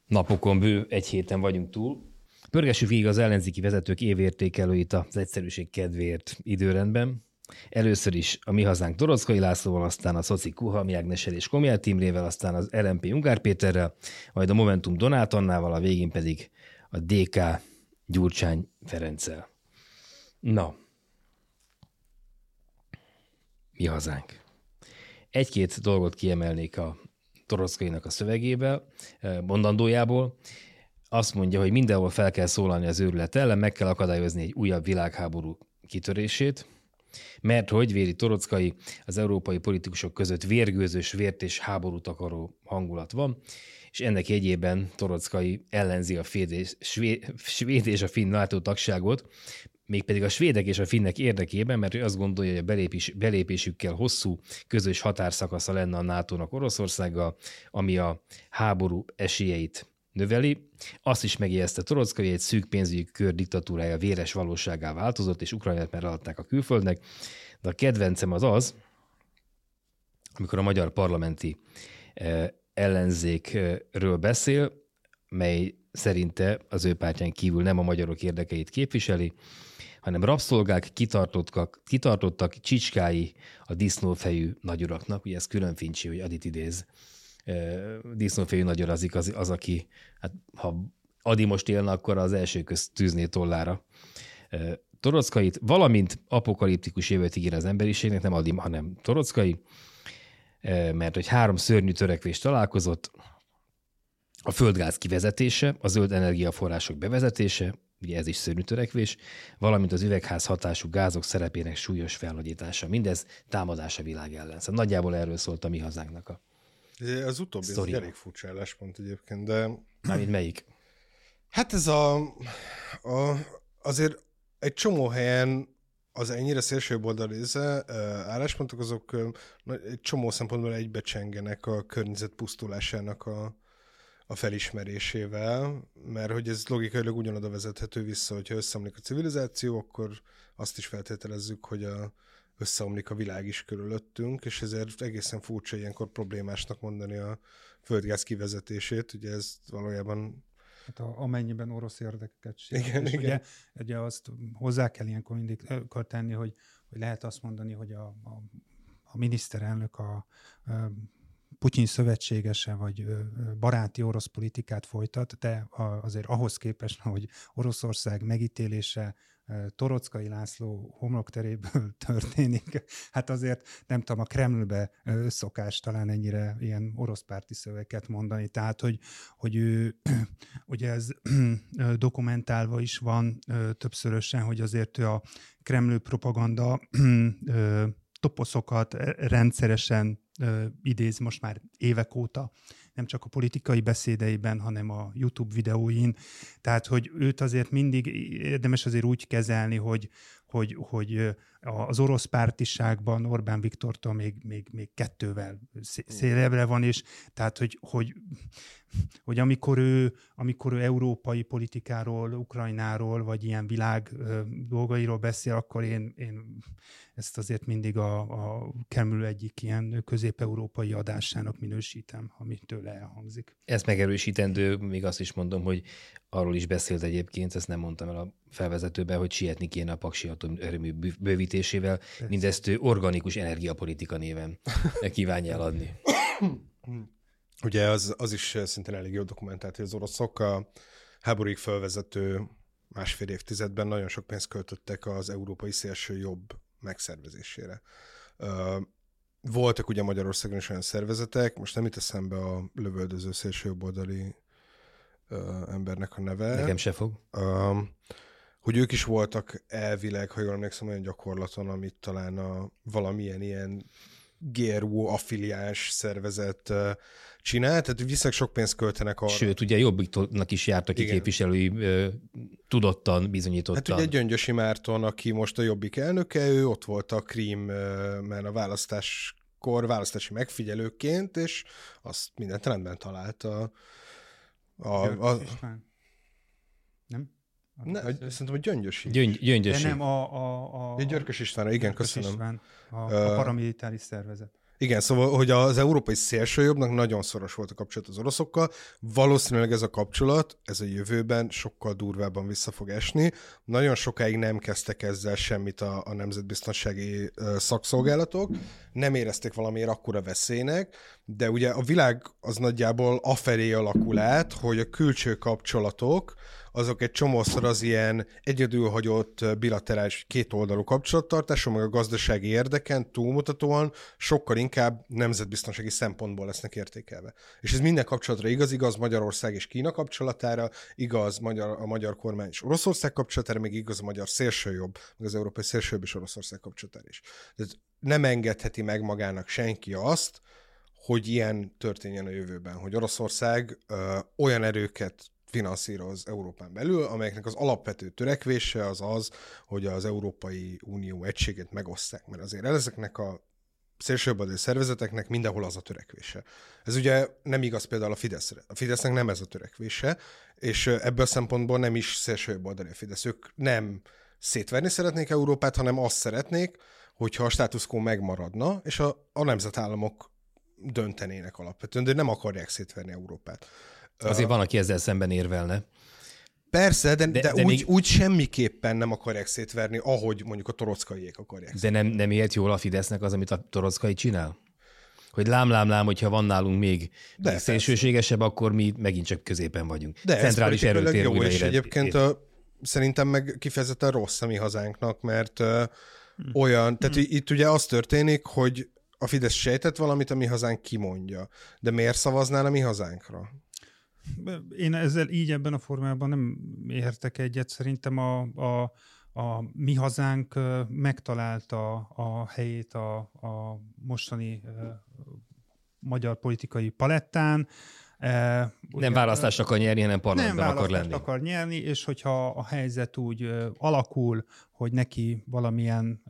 napokon bő egy héten vagyunk túl. Pörgessük végig az ellenzéki vezetők évértékelőit az egyszerűség kedvéért időrendben. Először is a Mi Hazánk Dorockai Lászlóval, aztán a Szoci Kuha, Miágnesel és Komját Imrével, aztán az RMP Ungár Péterrel, majd a Momentum Donát Annával, a végén pedig a DK Gyurcsány Ferenccel. Na, Mi Hazánk. Egy-két dolgot kiemelnék a Torockainak a szövegéből, mondandójából. Azt mondja, hogy mindenhol fel kell szólalni az őrület ellen, meg kell akadályozni egy újabb világháború kitörését, mert hogy Véri Torockai az európai politikusok között vérgőzős, vért és háborút akaró hangulat van, és ennek jegyében Torockai ellenzi a és, svéd, svéd és a finn NATO tagságot, mégpedig a svédek és a finnek érdekében, mert ő azt gondolja, hogy a belépés, belépésükkel hosszú közös határszakasza lenne a NATO-nak Oroszországgal, ami a háború esélyeit növeli. Azt is megjegyezte Torocka, hogy egy szűk pénzügyi kör diktatúrája véres valóságá változott, és Ukrajnát már eladták a külföldnek. De a kedvencem az az, amikor a magyar parlamenti eh, ellenzékről beszél, mely szerinte az ő pártján kívül nem a magyarok érdekeit képviseli, hanem rabszolgák kitartottak, kitartottak csicskái a disznófejű nagyuraknak, ugye ez külön fincsi, hogy Adit idéz disznófejű nagyorazik az, az, aki, hát, ha Adi most élne, akkor az első köz tűzné tollára. Torockait, valamint apokaliptikus jövőt ígér az emberiségnek, nem Adi, hanem Torockai, mert hogy három szörnyű törekvés találkozott, a földgáz kivezetése, a zöld energiaforrások bevezetése, ugye ez is szörnyű törekvés, valamint az üvegház hatású gázok szerepének súlyos felnagyítása. Mindez támadás a világ ellen. Szóval nagyjából erről szólt a mi hazánknak a Az utóbbi ez egy elég furcsa álláspont egyébként, de... Mármint melyik? Hát ez a, a azért egy csomó helyen az ennyire szélsőboldali álláspontok, azok egy csomó szempontból egybecsengenek a környezet pusztulásának a, a felismerésével, mert hogy ez logikailag ugyanoda vezethető vissza, hogyha összeomlik a civilizáció, akkor azt is feltételezzük, hogy a, összeomlik a világ is körülöttünk, és ezért egészen furcsa ilyenkor problémásnak mondani a földgáz kivezetését, ugye ez valójában Hát a, amennyiben orosz érdekeket sérül. Igen, és igen. Ugye, ugye azt hozzá kell ilyenkor mindig tenni, hogy, hogy lehet azt mondani, hogy a, a, a miniszterelnök a, a Putyin szövetségese vagy baráti orosz politikát folytat, de azért ahhoz képest, hogy Oroszország megítélése Torockai László homlokteréből [laughs] történik, hát azért nem tudom, a Kremlbe szokás talán ennyire ilyen orosz párti szöveket mondani, tehát hogy, hogy ő, [clears throat] ugye ez dokumentálva is van többszörösen, hogy azért ő a Kreml propaganda [clears throat] toposzokat rendszeresen idéz most már évek óta, nem csak a politikai beszédeiben, hanem a YouTube videóin. Tehát, hogy őt azért mindig érdemes azért úgy kezelni, hogy, hogy, hogy az orosz pártiságban Orbán Viktortól még, még, még kettővel szélebbre van, és tehát, hogy, hogy, hogy amikor, ő, amikor ő európai politikáról, Ukrajnáról, vagy ilyen világ dolgairól beszél, akkor én, én ezt azért mindig a, a Kreml egyik ilyen közép-európai adásának minősítem, amit tőle elhangzik. Ezt megerősítendő, még azt is mondom, hogy arról is beszélt egyébként, ezt nem mondtam el a felvezetőben, hogy sietni kéne a paksi atomerőmű bővítésével. Persze. Mindezt ő organikus energiapolitika néven kívánja eladni. [coughs] Ugye az, az is szintén elég jó dokumentált, hogy az oroszok a háborúig felvezető másfél évtizedben nagyon sok pénzt költöttek az európai szélső jobb megszervezésére. Voltak ugye Magyarországon is olyan szervezetek, most nem itt eszembe a lövöldöző szélsőjobboldali embernek a neve. Nekem se fog. hogy ők is voltak elvileg, ha jól emlékszem, olyan gyakorlaton, amit talán a valamilyen ilyen GRU affiliás szervezet csinál, tehát viszonylag sok pénzt költenek arra. Sőt, ugye Jobbiknak is jártak ki képviselői tudottan, bizonyítottan. Hát ugye Gyöngyösi Márton, aki most a Jobbik elnöke, ő ott volt a Krímben a választáskor választási megfigyelőként, és azt mindent rendben találta. A, a, a? Ne, szerintem a Gyöngyösi. Gyöngy, gyöngyösi. De nem a... a, a a Györkös Istvánra, igen, Györkös köszönöm. István, a, a paramilitáris szervezet. Igen, szóval, hogy az európai szélsőjobbnak nagyon szoros volt a kapcsolat az oroszokkal, valószínűleg ez a kapcsolat, ez a jövőben sokkal durvábban vissza fog esni. Nagyon sokáig nem kezdtek ezzel semmit a, a nemzetbiztonsági szakszolgálatok, nem érezték valamiért akkora veszélynek, de ugye a világ az nagyjából afelé alakul át, hogy a külső kapcsolatok, azok egy csomószor az ilyen egyedülhagyott bilaterális kétoldalú kapcsolattartáson, meg a gazdasági érdeken túlmutatóan sokkal inkább nemzetbiztonsági szempontból lesznek értékelve. És ez minden kapcsolatra igaz, igaz Magyarország és Kína kapcsolatára, igaz magyar, a magyar kormány és Oroszország kapcsolatára, még igaz a magyar szélsőjobb, meg az európai szélsőjobb és Oroszország kapcsolatára is. Tehát nem engedheti meg magának senki azt, hogy ilyen történjen a jövőben, hogy Oroszország ö, olyan erőket finanszíroz Európán belül, amelyeknek az alapvető törekvése az az, hogy az Európai Unió egységét megosztják, mert azért ezeknek a szélsőbadő szervezeteknek mindenhol az a törekvése. Ez ugye nem igaz például a Fideszre. A Fidesznek nem ez a törekvése, és ebből a szempontból nem is szélsőjobboldali a Fidesz. Ők nem szétverni szeretnék Európát, hanem azt szeretnék, hogyha a status quo megmaradna, és a, a nemzetállamok döntenének alapvetően, de nem akarják szétverni Európát. Azért van, aki ezzel szemben érvelne. Persze, de, de, de, de úgy, még... úgy semmiképpen nem akarják szétverni, ahogy mondjuk a torockaiék akarják. De nem, nem ért jól a Fidesznek az, amit a torockai csinál? Hogy lám, lám, lám, hogyha van nálunk még, de, még szélsőségesebb, akkor mi megint csak középen vagyunk. De Centrális erőtér jó, és egyébként a, szerintem meg kifejezetten rossz a mi hazánknak, mert uh, hmm. olyan, tehát hmm. itt ugye az történik, hogy a Fidesz sejtett valamit, a mi hazánk kimondja. De miért szavaznál a mi hazánkra? Én ezzel így ebben a formában nem értek egyet. Szerintem a, a, a mi hazánk megtalálta a helyét a, a mostani magyar politikai palettán. E, nem választást akar nyerni, hanem parlamentben nem akar lenni. akar nyerni, és hogyha a helyzet úgy alakul, hogy neki valamilyen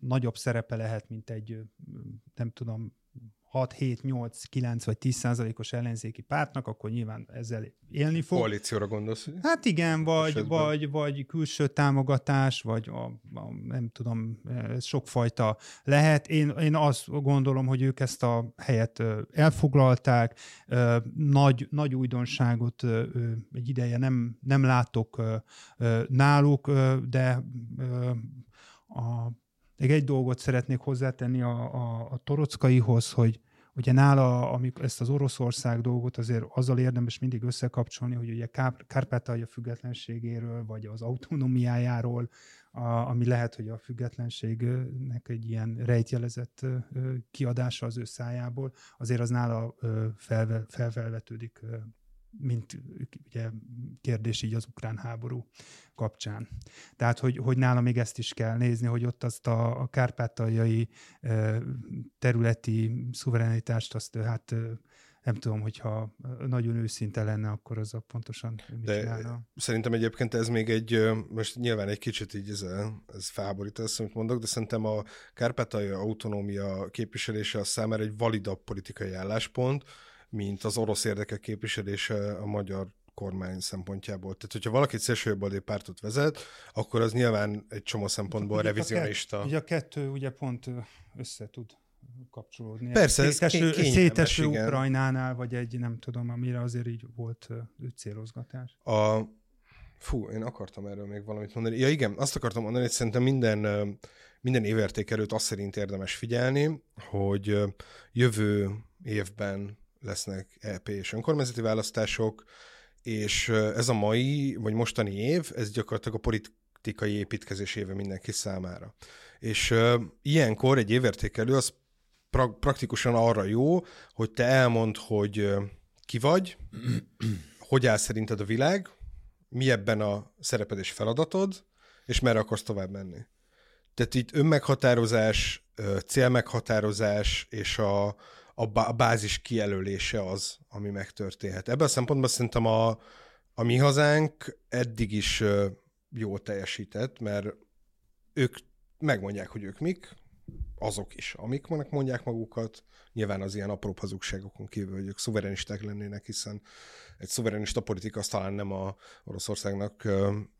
nagyobb szerepe lehet, mint egy, nem tudom, 6, 7, 8, 9 vagy 10 százalékos ellenzéki pártnak, akkor nyilván ezzel élni fog. Koalícióra gondolsz? Hát igen, vagy, vagy, vagy külső támogatás, vagy a, a, nem tudom, ez sokfajta lehet. Én, én azt gondolom, hogy ők ezt a helyet elfoglalták, nagy, nagy újdonságot egy ideje nem, nem látok náluk, de a még egy dolgot szeretnék hozzátenni a, a, a torockaihoz, hogy ugye nála, amikor ezt az Oroszország dolgot azért azzal érdemes mindig összekapcsolni, hogy ugye Kárpátalja függetlenségéről, vagy az autonómiájáról, a, ami lehet, hogy a függetlenségnek egy ilyen rejtjelezett kiadása az ő szájából, azért az nála felve, felvelvetődik mint ugye kérdés így az ukrán háború kapcsán. Tehát, hogy, hogy nála még ezt is kell nézni, hogy ott azt a, a kárpátaljai területi szuverenitást azt hát nem tudom, hogyha nagyon őszinte lenne, akkor az a pontosan mit De csinálna. Szerintem egyébként ez még egy, most nyilván egy kicsit így ez, ez felborít ezt, amit mondok, de szerintem a kárpátai autonómia képviselése a számára egy validabb politikai álláspont, mint az orosz érdekek képviselése a magyar kormány szempontjából. Tehát, hogyha valaki szélsőjobboldali pártot vezet, akkor az nyilván egy csomó szempontból ugye revizionista. Ugye a kettő ugye pont össze tud kapcsolódni. Persze, széteső, ez széteső Ukrajnánál, vagy egy, nem tudom, amire azért így volt célozgatás. A, fú, én akartam erről még valamit mondani. Ja igen, azt akartam mondani, hogy szerintem minden, minden évértékelőt azt szerint érdemes figyelni, hogy jövő évben lesznek EP és önkormányzati választások, és ez a mai, vagy mostani év, ez gyakorlatilag a politikai építkezés éve mindenki számára. És uh, ilyenkor egy évértékelő az pra- praktikusan arra jó, hogy te elmond, hogy uh, ki vagy, [clears throat] hogy áll szerinted a világ, mi ebben a szereped és feladatod, és merre akarsz tovább menni. Tehát itt önmeghatározás, célmeghatározás és a, a bázis kijelölése az, ami megtörténhet. Ebben a szempontból szerintem a, a mi hazánk eddig is jól teljesített, mert ők megmondják, hogy ők mik, azok is, amik mondják magukat, nyilván az ilyen apró hazugságokon kívül, hogy ők szuverenisták lennének, hiszen egy szuverenista politika az talán nem a Oroszországnak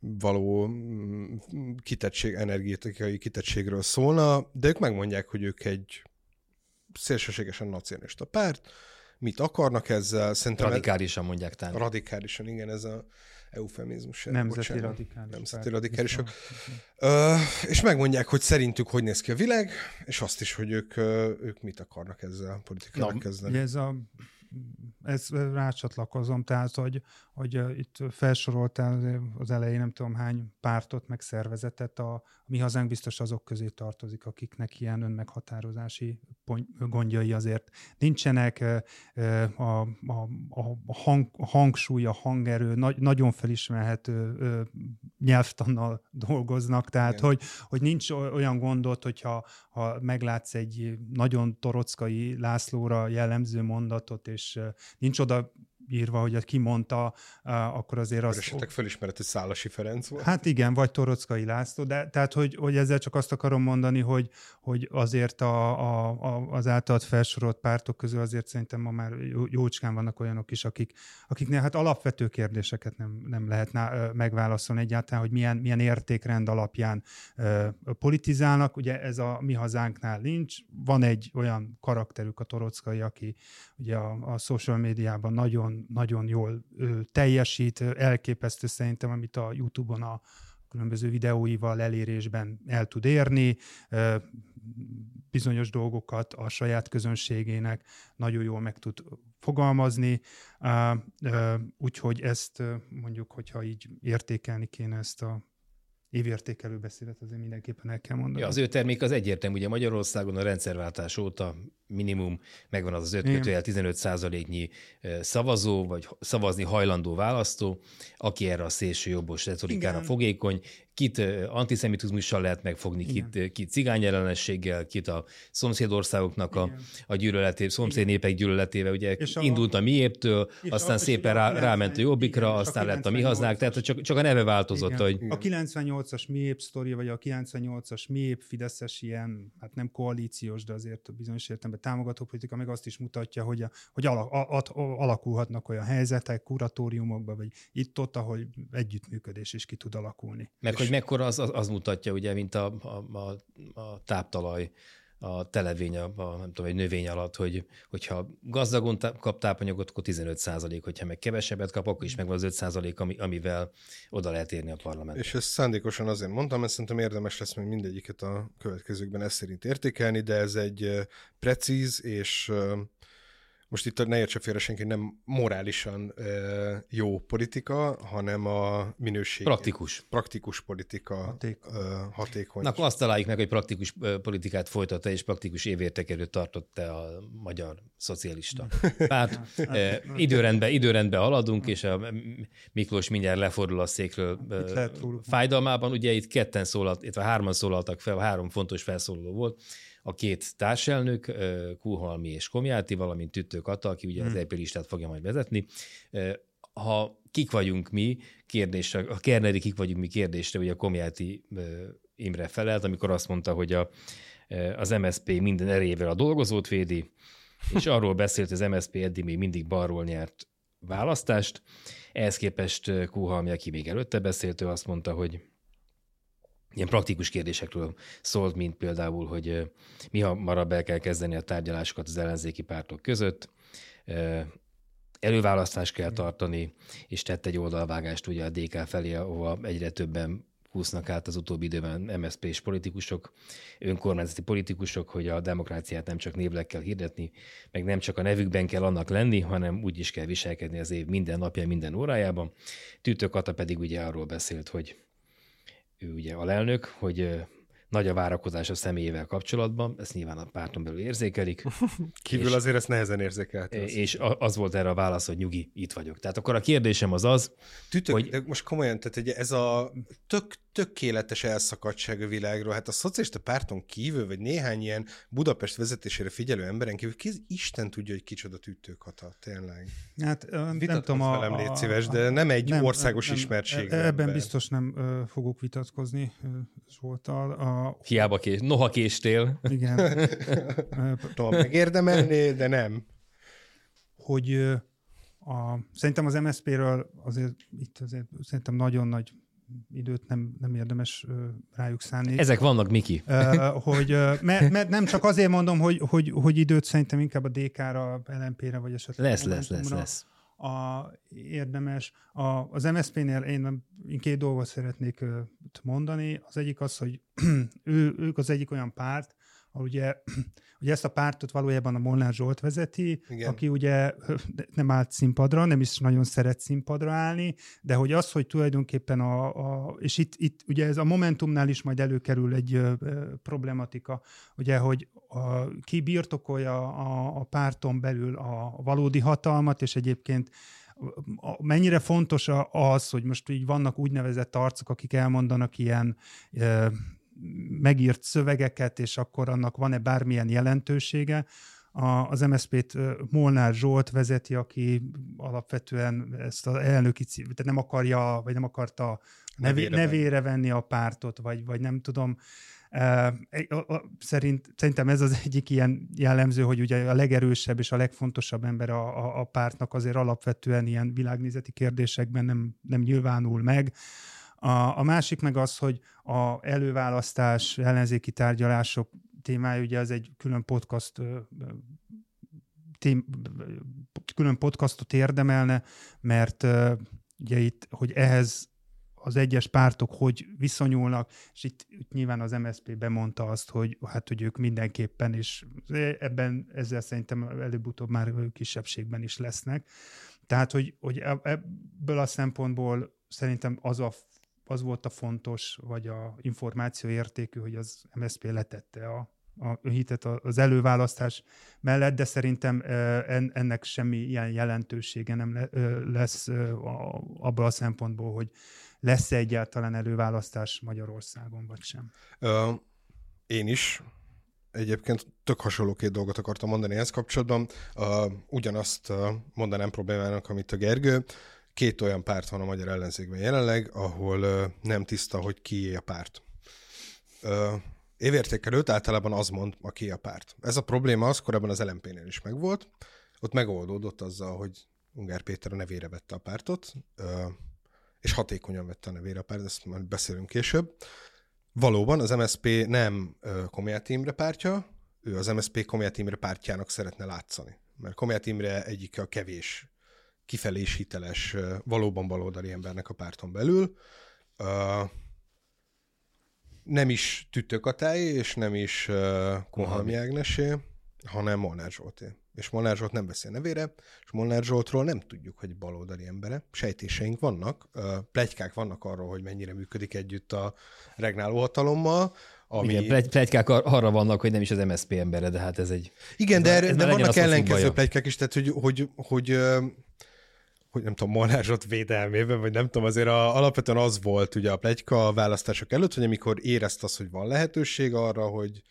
való mm, kitettség, energetikai kitettségről szólna, de ők megmondják, hogy ők egy szélsőségesen nacionalista párt, mit akarnak ezzel, szerintem... Radikálisan mondják talán. Radikálisan, igen, ez a eufemizmus. Nemzeti bocsánat. radikális. Nemzeti radikálisok. Ö, és megmondják, hogy szerintük hogy néz ki a világ, és azt is, hogy ők, ők mit akarnak ezzel politikával kezdeni. Ez a ez rácsatlakozom, tehát, hogy, hogy itt felsoroltál az elején nem tudom hány pártot, meg szervezetet, a, a mi hazánk biztos azok közé tartozik, akiknek ilyen önmeghatározási gondjai azért nincsenek, a, a, a, hang, a hangsúly, a hangerő nagy, nagyon felismerhető nyelvtannal dolgoznak, tehát hogy, hogy nincs olyan gondot, hogyha ha meglátsz egy nagyon torockai Lászlóra jellemző mondatot, és nincs oda írva, hogy ki mondta, akkor azért azt... Esetleg felismeret, hogy Szálasi Ferenc volt. Hát igen, vagy Torockai László, de tehát, hogy, hogy ezzel csak azt akarom mondani, hogy, hogy azért a, a, a, az általad felsorolt pártok közül azért szerintem ma már jócskán vannak olyanok is, akik, akiknél hát alapvető kérdéseket nem, nem lehetne megválaszolni egyáltalán, hogy milyen, milyen értékrend alapján uh, politizálnak. Ugye ez a mi hazánknál nincs. Van egy olyan karakterük, a Torockai, aki ugye a, a social médiában nagyon nagyon, jól teljesít, elképesztő szerintem, amit a YouTube-on a különböző videóival elérésben el tud érni, bizonyos dolgokat a saját közönségének nagyon jól meg tud fogalmazni, úgyhogy ezt mondjuk, hogyha így értékelni kéne ezt a évértékelő beszédet azért mindenképpen el kell mondani. Ja, az ő termék az egyértelmű, ugye Magyarországon a rendszerváltás óta minimum megvan az az 5 kötőjel 15 százaléknyi szavazó, vagy szavazni hajlandó választó, aki erre a szélső jobbos retorikára Igen. fogékony, kit antiszemitizmussal lehet megfogni, kit, kit cigány ellenességgel, kit a szomszédországoknak a, a gyűlöleté, szomszéd népek gyűlöletével, ugye és indult a miéptől, aztán a, szépen rá, ráment a jobbikra, igen, aztán a lett a mi haznák, tehát csak, csak a neve változott. Igen. Hogy... A 98-as miép sztori, vagy a 98-as miép Fideszes ilyen, hát nem koalíciós, de azért bizonyos értelemben támogató politika meg azt is mutatja, hogy, a, hogy alak, a, a, alakulhatnak olyan helyzetek, kuratóriumokban, vagy itt-ott, ahol együttműködés is ki tud alakulni. Meg hogy mekkora az, az, az mutatja, ugye, mint a, a, a, a táptalaj, a televény, a, a, nem tudom, egy növény alatt, hogy, hogyha gazdagon kap tápanyagot, akkor 15 százalék, hogyha meg kevesebbet kap, akkor is megvan az 5 százalék, ami, amivel oda lehet érni a parlament. És ezt szándékosan azért mondtam, mert szerintem érdemes lesz még mindegyiket a következőkben ezt szerint értékelni, de ez egy precíz és most itt ne értse félre senki, nem morálisan e, jó politika, hanem a minőség. Praktikus. Praktikus politika Haték. e, hatékony. Na, akkor azt találjuk meg, hogy praktikus politikát folytatta és praktikus évértekerőt tartott a magyar szocialista párt. e, időrendben, időrendben haladunk, és a Miklós mindjárt lefordul a székről e, fájdalmában. Ugye itt ketten szólalt, itt hárman szólaltak fel, három fontos felszólaló volt a két társelnök, Kuhalmi és Komjáti, valamint Tüttő Kata, aki ugye hmm. az EP listát fogja majd vezetni. Ha kik vagyunk mi kérdésre, a Kerneri kik vagyunk mi kérdésre, ugye a Komjáti Imre felelt, amikor azt mondta, hogy a, az MSP minden erejével a dolgozót védi, és arról beszélt, hogy az MSP eddig még mindig balról nyert választást. Ehhez képest Kuhalmi, aki még előtte beszélt, ő azt mondta, hogy ilyen praktikus kérdésekről szólt, mint például, hogy mi hamarabb el kell kezdeni a tárgyalásokat az ellenzéki pártok között, előválasztást kell tartani, és tett egy oldalvágást ugye a DK felé, ahova egyre többen húznak át az utóbbi időben MSZP-s politikusok, önkormányzati politikusok, hogy a demokráciát nem csak névleg kell hirdetni, meg nem csak a nevükben kell annak lenni, hanem úgy is kell viselkedni az év minden napja, minden órájában. Tűtő Kata pedig ugye arról beszélt, hogy ő ugye alelnök, hogy nagy a várakozás a személyével kapcsolatban, ezt nyilván a párton belül érzékelik. [laughs] Kívül és, azért ezt nehezen érzékelt. És az volt erre a válasz, hogy nyugi, itt vagyok. Tehát akkor a kérdésem az az, Tütök, hogy... De most komolyan, tehát ugye ez a tök, tökéletes elszakadság a világról, hát a szocialista párton kívül, vagy néhány ilyen Budapest vezetésére figyelő emberen kívül, ki Isten tudja, hogy kicsoda tüttőkata, tényleg. Hát nem tudom, a, velem, légy szíves, de nem egy nem, országos nem, ismertség. Ebben ebben biztos nem uh, fogok vitatkozni Zsoltal. A... Hiába kés, noha késtél. Igen. [laughs] Tudom, megérdemelné, de nem. Hogy a, szerintem az MSZP-ről azért itt azért szerintem nagyon nagy időt nem, nem érdemes rájuk szánni. Ezek vannak, Miki. hogy, mert, mert nem csak azért mondom, hogy, hogy, hogy időt szerintem inkább a DK-ra, LMP-re, vagy esetleg lesz, lesz, lesz, lesz. A, érdemes. A, az MSZP-nél én, én két dolgot szeretnék mondani. Az egyik az, hogy [clears throat] ő, ők az egyik olyan párt, ugye, [clears throat] ugye ezt a pártot valójában a Molnár Zsolt vezeti, Igen. aki ugye [clears throat] nem állt színpadra, nem is nagyon szeret színpadra állni, de hogy az, hogy tulajdonképpen a, a és itt, itt ugye ez a Momentumnál is majd előkerül egy ö, ö, problematika, ugye, hogy a, ki birtokolja a, a párton belül a, a valódi hatalmat, és egyébként mennyire fontos az, hogy most így vannak úgynevezett arcok, akik elmondanak ilyen megírt szövegeket, és akkor annak van-e bármilyen jelentősége. A, az MSZP-t Molnár Zsolt vezeti, aki alapvetően ezt az elnöki tehát nem akarja, vagy nem akarta nevére, nevére venni a pártot, vagy, vagy nem tudom. Szerint, szerintem ez az egyik ilyen jellemző, hogy ugye a legerősebb és a legfontosabb ember a, a, a pártnak azért alapvetően ilyen világnézeti kérdésekben nem, nem nyilvánul meg. A, a másik meg az, hogy a előválasztás, ellenzéki tárgyalások témája, ugye ez egy külön podcast tém, külön podcastot érdemelne, mert ugye itt, hogy ehhez az egyes pártok hogy viszonyulnak, és itt, itt nyilván az MSZP bemondta azt, hogy hát, hogy ők mindenképpen, és ebben ezzel szerintem előbb-utóbb már kisebbségben is lesznek. Tehát, hogy, hogy e, ebből a szempontból szerintem az a az volt a fontos, vagy a információ értékű, hogy az MSZP letette a, a hitet az előválasztás mellett, de szerintem ennek semmi ilyen jelentősége nem lesz abban a szempontból, hogy lesz-e egyáltalán előválasztás Magyarországon, vagy sem. Én is egyébként tök hasonló két dolgot akartam mondani ehhez kapcsolatban. Ugyanazt uh, mondanám problémának, amit a Gergő két olyan párt van a magyar ellenzékben jelenleg, ahol nem tiszta, hogy kié a párt. Uh, évértékelőt általában az mond, a ki a párt. Ez a probléma az korábban az LMP-nél is megvolt. Ott megoldódott azzal, hogy Ungár Péter a nevére vette a pártot, és hatékonyan vette a nevére a párt, ezt majd beszélünk később. Valóban az MSP nem uh, Komját Imre pártja, ő az MSP Komját Imre pártjának szeretne látszani. Mert Komját Imre egyik a kevés kifelé is hiteles, valóban baloldali embernek a párton belül. Nem is Tüttökatály, és nem is Kohalmi Ágnesé, hanem Molnár Zsolté. És Molnár Zsolt nem beszél nevére, és Molnár Zsoltról nem tudjuk, hogy baloldali embere. Sejtéseink vannak, plegykák vannak arról, hogy mennyire működik együtt a regnáló hatalommal, ami... Igen, plegykák arra vannak, hogy nem is az MSZP embere, de hát ez egy... Igen, de, ez de vannak ellenkező plegykák is, tehát hogy, hogy, hogy hogy nem tudom, Molnár Zsolt védelmében, vagy nem tudom, azért a, alapvetően az volt ugye a plegyka a választások előtt, hogy amikor érezt az, hogy van lehetőség arra, hogy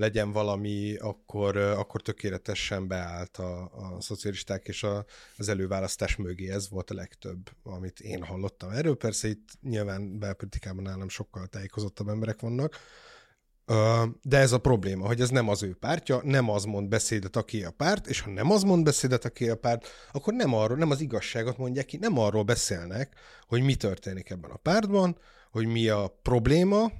legyen valami, akkor, akkor tökéletesen beállt a, a szocialisták és a, az előválasztás mögé. Ez volt a legtöbb, amit én hallottam erről. Persze itt nyilván belpolitikában nálam sokkal tájékozottabb emberek vannak, de ez a probléma, hogy ez nem az ő pártja, nem az mond beszédet, aki a párt, és ha nem az mond beszédet, aki a párt, akkor nem arról, nem az igazságot mondják ki, nem arról beszélnek, hogy mi történik ebben a pártban, hogy mi a probléma,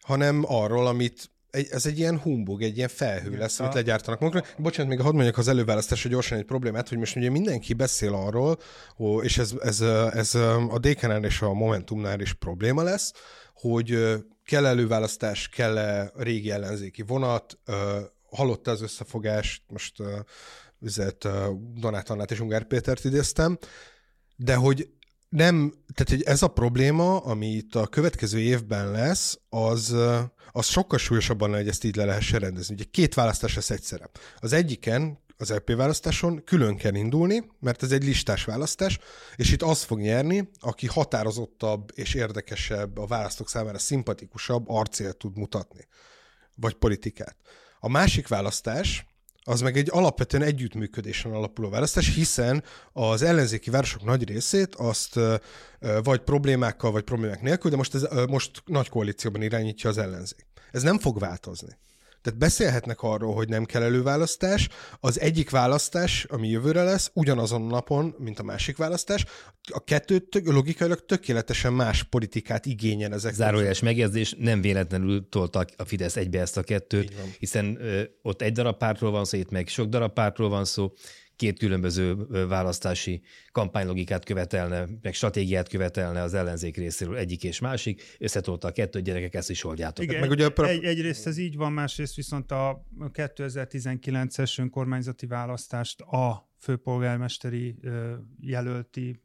hanem arról, amit egy, ez egy ilyen humbug, egy ilyen felhő lesz, amit legyártanak magukra. Bocsánat, még hadd mondjak az előválasztásra gyorsan egy problémát, hogy most ugye mindenki beszél arról, és ez, ez, ez a DK-nál és a Momentumnál is probléma lesz, hogy kell előválasztás, kell -e régi ellenzéki vonat, hallotta az összefogást, most üzlet Donát Annát és Ungár Pétert idéztem, de hogy nem, tehát hogy ez a probléma, ami itt a következő évben lesz, az, az sokkal súlyosabban, hogy ezt így le lehessen rendezni. Ugye két választás lesz egyszerre. Az egyiken az LP választáson külön kell indulni, mert ez egy listás választás, és itt az fog nyerni, aki határozottabb és érdekesebb, a választók számára szimpatikusabb arcélt tud mutatni, vagy politikát. A másik választás, az meg egy alapvetően együttműködésen alapuló választás, hiszen az ellenzéki városok nagy részét azt vagy problémákkal, vagy problémák nélkül, de most, ez, most nagy koalícióban irányítja az ellenzék. Ez nem fog változni. Tehát beszélhetnek arról, hogy nem kell előválasztás. Az egyik választás, ami jövőre lesz, ugyanazon a napon, mint a másik választás. A kettő tök, logikailag tökéletesen más politikát igényel ezek. Zárójeles megjegyzés, nem véletlenül tolta a Fidesz egybe ezt a kettőt, hiszen ö, ott egy darab pártról van szó, itt meg sok darab pártról van szó, két különböző választási kampánylogikát követelne, meg stratégiát követelne az ellenzék részéről egyik és másik, összetolta a kettőt, gyerekek, ezt is oldjátok. Igen, meg ugye egy, egyrészt ez így van, másrészt viszont a 2019-es önkormányzati választást a főpolgármesteri jelölti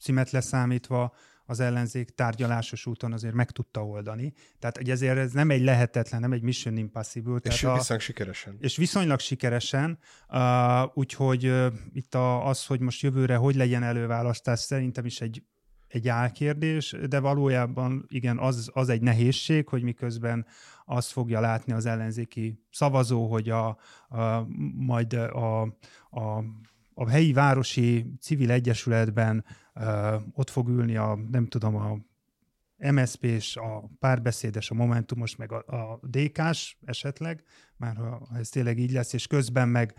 címet leszámítva az ellenzék tárgyalásos úton azért meg tudta oldani. Tehát hogy ezért ez nem egy lehetetlen, nem egy mission impossible. És tehát viszonylag sikeresen. És viszonylag sikeresen, uh, úgyhogy uh, itt a, az, hogy most jövőre hogy legyen előválasztás, szerintem is egy egy álkérdés, de valójában igen, az, az egy nehézség, hogy miközben azt fogja látni az ellenzéki szavazó, hogy a, a majd a, a a helyi városi civil egyesületben ott fog ülni a, nem tudom, a MSZP-s, a párbeszédes, a Momentumos, meg a, a DK-s esetleg, már ha ez tényleg így lesz, és közben meg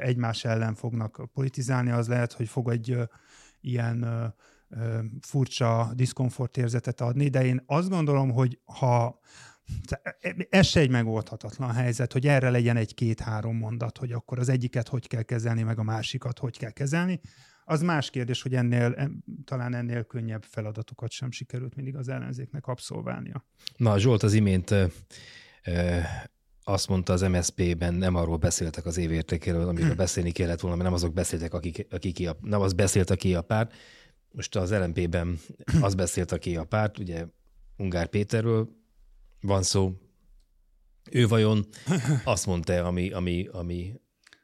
egymás ellen fognak politizálni, az lehet, hogy fog egy ilyen furcsa diszkomfort érzetet adni, de én azt gondolom, hogy ha ez se egy megoldhatatlan helyzet, hogy erre legyen egy-két-három mondat, hogy akkor az egyiket hogy kell kezelni, meg a másikat hogy kell kezelni. Az más kérdés, hogy ennél, talán ennél könnyebb feladatokat sem sikerült mindig az ellenzéknek abszolválnia. Na, Zsolt az imént ö, ö, azt mondta az MSZP-ben, nem arról beszéltek az évértékéről, amiről beszélni kellett volna, mert nem azok beszéltek, akik, akik a, nem az beszélt, aki a párt. Most az LMP-ben [clears throat] az beszélt, aki a párt, ugye Ungár Péterről, van szó. Ő vajon [clears throat] azt mondta, ami, ami, ami,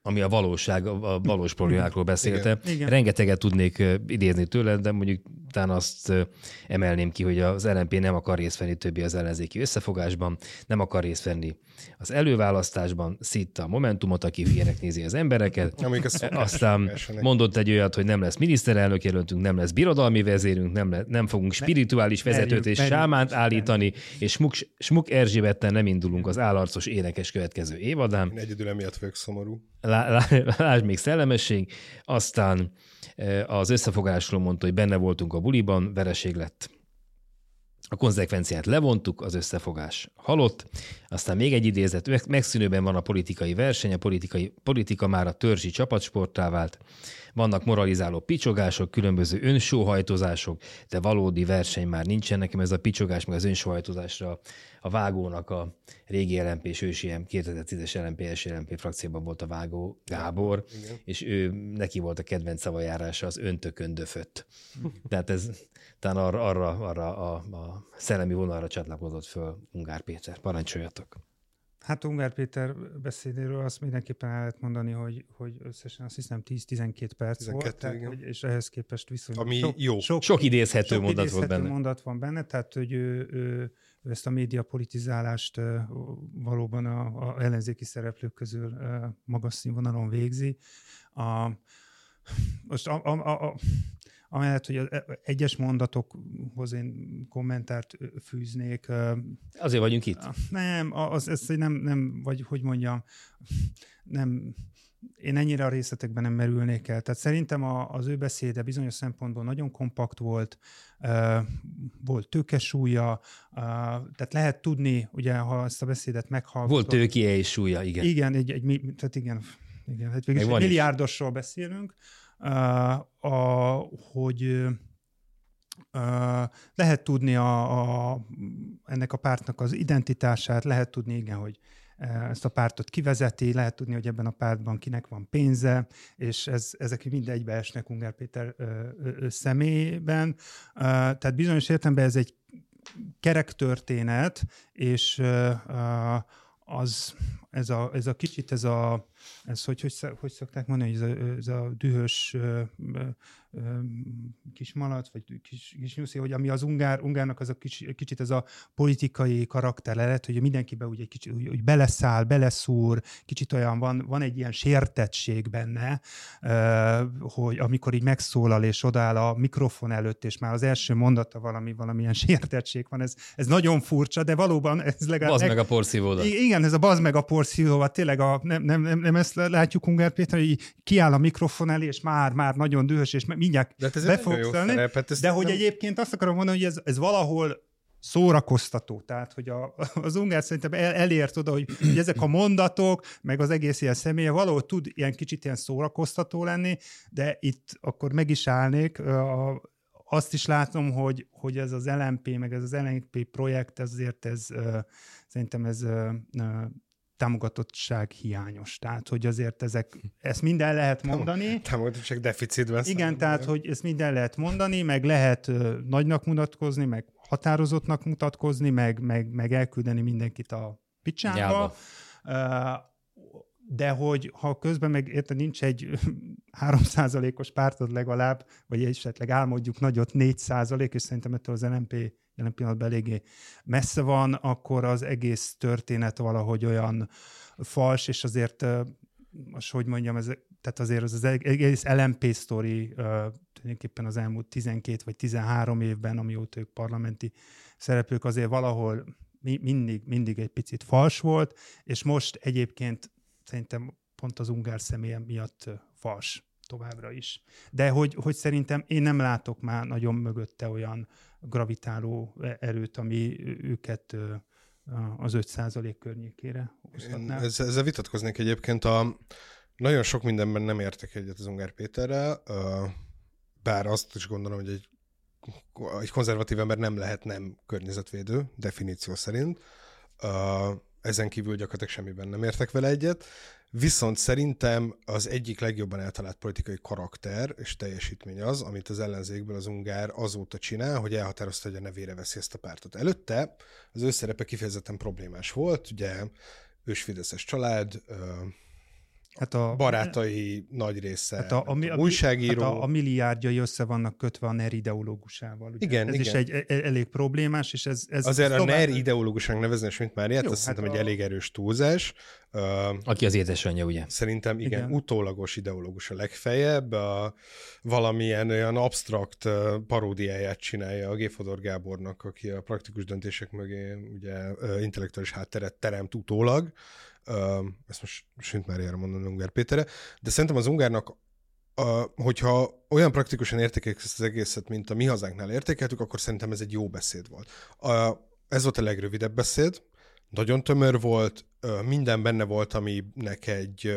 ami a valóság, a valós problémákról beszélte. Igen. Igen. Rengeteget tudnék idézni tőle, de mondjuk talán azt emelném ki, hogy az LNP nem akar részt venni többi az ellenzéki összefogásban, nem akar részt venni az előválasztásban, szitta a Momentumot, aki hülyének nézi az embereket. [laughs] Aztán mondott egy olyat, hogy nem lesz miniszterelnök jelöltünk, nem lesz birodalmi vezérünk, nem, le, nem fogunk spirituális vezetőt és sámánt állítani, és Smuk, Smuk Erzsébettel nem indulunk az állarcos énekes következő évadán. Én egyedül emiatt vagyok szomorú. Lásd még szellemesség. Aztán az összefogásról mondta, hogy benne voltunk a buliban, vereség lett. A konzekvenciát levontuk, az összefogás halott. Aztán még egy idézet, megszűnőben van a politikai verseny, a politikai, politika már a törzsi csapatsporttá vált. Vannak moralizáló picsogások, különböző önsóhajtozások, de valódi verseny már nincsen. Nekem ez a picsogás, meg az önsóhajtozásra a vágónak a régi LMP és ősi 2010-es LMP, első LMP frakcióban volt a vágó Gábor, Igen. és ő, neki volt a kedvenc szavajárása az öntököndöfött. Tehát ez talán arra, arra, arra a, a szellemi vonalra csatlakozott föl Ungár Péter. Parancsoljatok! Hát Ungár Péter beszédéről azt mindenképpen el lehet mondani, hogy, hogy összesen azt hiszem 10-12 perc 12, volt, tehát, hogy, és ehhez képest viszonylag Ami sok, jó. Sok, sok idézhető sok mondat idézhető volt benne. mondat van benne, tehát hogy ő, ő, ő ezt a média politizálást valóban a, a ellenzéki szereplők közül magas színvonalon végzi. A, most a, a, a, amellett, hogy az e, egyes mondatokhoz én kommentárt fűznék. Azért vagyunk itt. Nem, az, ez nem, nem, vagy hogy mondjam, [laughs] nem, én ennyire a részletekben nem merülnék el. Tehát szerintem a, az ő beszéde bizonyos szempontból nagyon kompakt volt, uh, volt tőkesúlya, uh, tehát lehet tudni, ugye, ha ezt a beszédet meghallgatom. Volt tőkéje és súlya, igen. Igen, egy, egy, tehát igen, igen hát egy milliárdosról beszélünk, a, hogy lehet tudni a, a, ennek a pártnak az identitását, lehet tudni, igen, hogy ezt a pártot kivezeti, lehet tudni, hogy ebben a pártban kinek van pénze, és ez, ezek mind egybeesnek Ungár Péter ö, ö, személyében. Uh, tehát bizonyos értelemben ez egy kerek történet, és uh, az ez a, ez a kicsit ez a, ez hogy, hogy, hogy szokták mondani, ez a, ez a dühös ö, ö, kis malac, vagy kis, kis nyuszi, hogy ami az ungár, ungárnak az a kicsi, kicsit ez a politikai karakter lehet, hogy mindenkibe úgy egy kicsit, úgy, úgy beleszáll, beleszúr, kicsit olyan van, van egy ilyen sértettség benne, ö, hogy amikor így megszólal és odáll a mikrofon előtt, és már az első mondata valami, valamilyen sértettség van, ez, ez nagyon furcsa, de valóban ez legalább... Bazd meg a porszívódat. Igen, ez a bazd meg a porszívódat, tényleg a, nem, nem, nem, nem ezt látjuk Ungár Péter, hogy kiáll a mikrofon elé, és már, már nagyon dühös, és mindjárt De hát be fog szerep, hát De hogy nem- egyébként azt akarom mondani, hogy ez, ez valahol szórakoztató. Tehát, hogy a, [laughs] az ungár szerintem el, elért oda, hogy, hogy ezek a mondatok, meg az egész ilyen személye valahol tud ilyen kicsit ilyen szórakoztató lenni, de itt akkor meg is állnék. A, azt is látom, hogy, hogy ez az LMP, meg ez az LMP projekt, ezért ez szerintem ez támogatottság hiányos. Tehát, hogy azért ezek, ezt minden lehet mondani. Támogatottság deficitben. Igen, számomra. tehát, hogy ezt minden lehet mondani, meg lehet ö, nagynak mutatkozni, meg határozottnak mutatkozni, meg, meg, meg elküldeni mindenkit a picsába. Nyába. De hogy ha közben meg érted, nincs egy [laughs] 3%-os pártod legalább, vagy esetleg álmodjuk nagyot 4%, és szerintem ettől az LMP jelen pillanatban eléggé messze van, akkor az egész történet valahogy olyan fals, és azért most hogy mondjam, ez, tehát azért az, az egész LMP sztori tulajdonképpen az elmúlt 12 vagy 13 évben, amióta ők parlamenti szereplők, azért valahol mi, mindig, mindig egy picit fals volt, és most egyébként szerintem pont az ungár személye miatt fals továbbra is. De hogy, hogy szerintem én nem látok már nagyon mögötte olyan gravitáló erőt, ami őket az 5% környékére hozhatná. ezzel, ezzel vitatkoznék egyébként. A, nagyon sok mindenben nem értek egyet az Ungár Péterrel, bár azt is gondolom, hogy egy, egy konzervatív ember nem lehet nem környezetvédő, definíció szerint. Ezen kívül gyakorlatilag semmiben nem értek vele egyet. Viszont szerintem az egyik legjobban eltalált politikai karakter és teljesítmény az, amit az ellenzékből az Ungár azóta csinál, hogy elhatározta, hogy a nevére veszi ezt a pártot. Előtte az ő szerepe kifejezetten problémás volt, ugye ősfideszes család, ö, Hát a, barátai nagy része, Hát a, a, a, újságíró. Hát a, a milliárdjai össze vannak kötve a NER ideológusával. Ugye? Igen, ez igen. is egy e- elég problémás, és ez... ez Azért a tovább- NER ideológusnak nevezni, mint Máriát, Jó, azt hát szerintem a- egy elég erős túlzás. Aki az édesanyja, ugye? Szerintem igen, Igen. utólagos ideológus a legfeljebb, a, valamilyen olyan absztrakt ö, paródiáját csinálja a G. Fodor Gábornak, aki a praktikus döntések mögé ugye intellektuális hátteret teremt utólag. Ezt most Sint Máriára mondom Ungár Péterre, de szerintem az Ungárnak hogyha olyan praktikusan értékelik ezt az egészet, mint a mi hazánknál értékeltük, akkor szerintem ez egy jó beszéd volt. Ez volt a legrövidebb beszéd, nagyon tömör volt, minden benne volt, aminek egy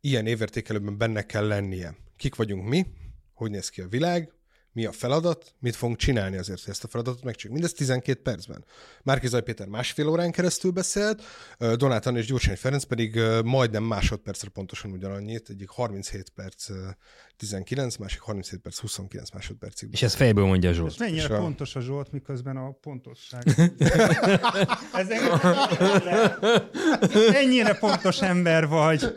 ilyen évértékelőben benne kell lennie. Kik vagyunk mi, hogy néz ki a világ, mi a feladat, mit fogunk csinálni azért, hogy ezt a feladatot megcsináljuk. Mindez 12 percben. Márki Péter másfél órán keresztül beszélt, ö, Donát Anna és Gyurcsány Ferenc pedig majdnem másodpercre pontosan ugyanannyit, egyik 37 perc 19, másik 37 perc 29 másodpercig. És ezt fejből mondja És Zsolt. mennyire És a- pontos a Zsolt, miközben a pontosság. [laughs] Ez ennyire, ennyire pontos ember vagy.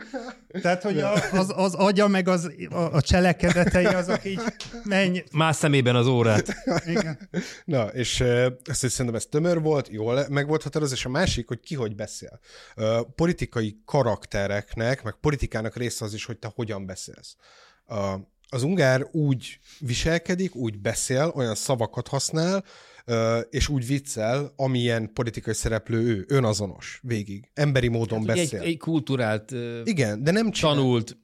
Tehát, hogy a, az, az agya meg az, a, a cselekedetei azok így mennyi. Más szemében az órát. Igen. Na, és ezt hogy szerintem ez tömör volt, jól meg volt határozva, és a másik, hogy ki hogy beszél. Politikai karaktereknek, meg politikának része az is, hogy te hogyan beszélsz. Uh, az ungár úgy viselkedik, úgy beszél, olyan szavakat használ, és úgy viccel, amilyen politikai szereplő ő, önazonos, végig. Emberi módon Hát, beszél. egy, egy kulturált, Igen, de nem csinál. tanult,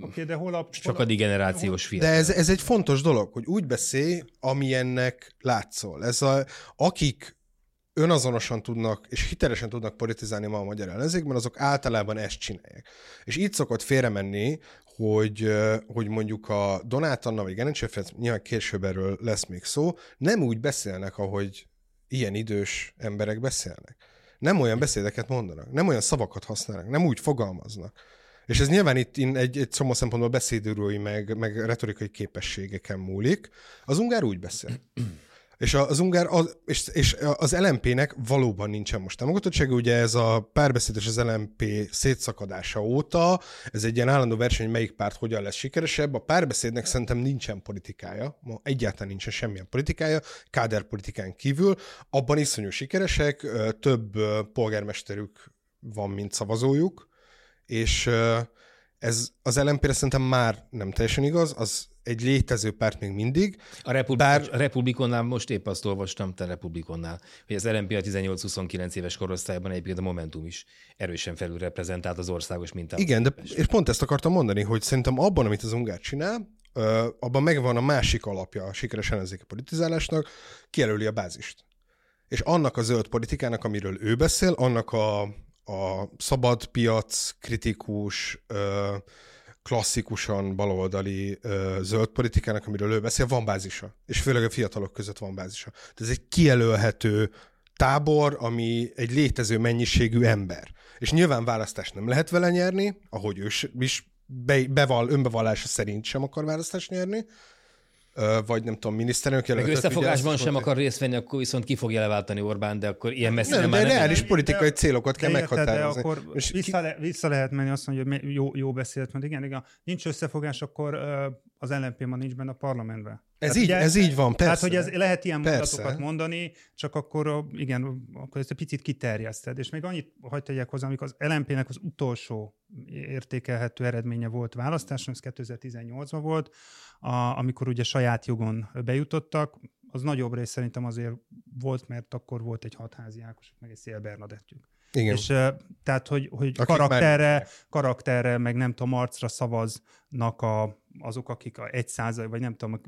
Oké, de hol a... hol a- generációs De fiatal. ez, ez egy fontos dolog, hogy úgy beszélj, amilyennek látszol. Ez a, akik önazonosan tudnak, és hitelesen tudnak politizálni ma a magyar ellenzékben, azok általában ezt csinálják. És így szokott félremenni, hogy, hogy mondjuk a Donát Anna, vagy Gerencse Ferenc, nyilván később erről lesz még szó, nem úgy beszélnek, ahogy ilyen idős emberek beszélnek. Nem olyan beszédeket mondanak, nem olyan szavakat használnak, nem úgy fogalmaznak. És ez nyilván itt egy, egy csomó szempontból beszédőrői meg, meg retorikai képességeken múlik. Az ungár úgy beszél. És az Ungár, az, és, és az LMP-nek valóban nincsen most támogatottsága, ugye ez a párbeszéd és az LMP szétszakadása óta, ez egy ilyen állandó verseny, hogy melyik párt hogyan lesz sikeresebb. A párbeszédnek szerintem nincsen politikája, ma egyáltalán nincsen semmilyen politikája, káderpolitikán kívül. Abban iszonyú sikeresek, több polgármesterük van, mint szavazójuk, és ez az LMP-re szerintem már nem teljesen igaz, az egy létező párt még mindig. A, Republik- bár... a Republikonnál most épp azt olvastam, te Republikonnál, hogy az LMP a 18-29 éves korosztályban egyébként a Momentum is erősen felülreprezentált az országos mintát. Igen, de és pont ezt akartam mondani, hogy szerintem abban, amit az Ungár csinál, abban megvan a másik alapja a sikeres ellenzéki politizálásnak, kijelöli a bázist. És annak a zöld politikának, amiről ő beszél, annak a, a szabad piac, kritikus, klasszikusan baloldali ö, zöld politikának, amiről ő beszél, van bázisa. És főleg a fiatalok között van bázisa. Tehát ez egy kijelölhető tábor, ami egy létező mennyiségű ember. És nyilván választást nem lehet vele nyerni, ahogy ő is be, beval, önbevallása szerint sem akar választást nyerni, vagy nem tudom, miniszterelnök jelöltet. Összefogásban sem akar részt venni, akkor viszont ki fogja leváltani Orbán, de akkor ilyen messze nem, nem de reális politikai célokat kell meghatározni. De akkor vissza, le, vissza lehet menni azt mondja, hogy jó, jó beszélt, mert igen, igen, nincs összefogás, akkor az LNP ma nincs benne a parlamentben. Ez, így, ugye, ez így van, persze. Tehát, hogy ez, lehet ilyen persze. mondatokat mondani, csak akkor igen, akkor ezt egy picit kiterjeszted. És még annyit hagyd tegyek hozzá, amikor az LMP-nek az utolsó értékelhető eredménye volt választáson, ez 2018-ban volt, a, amikor ugye saját jogon bejutottak, az nagyobb rész szerintem azért volt, mert akkor volt egy hatházi Ákos, meg egy Szél Bernadettjük. Igen. És tehát, hogy, hogy karakterre, már... karakterre, meg nem tudom, arcra szavaznak a, azok, akik a egy százalék, vagy nem tudom,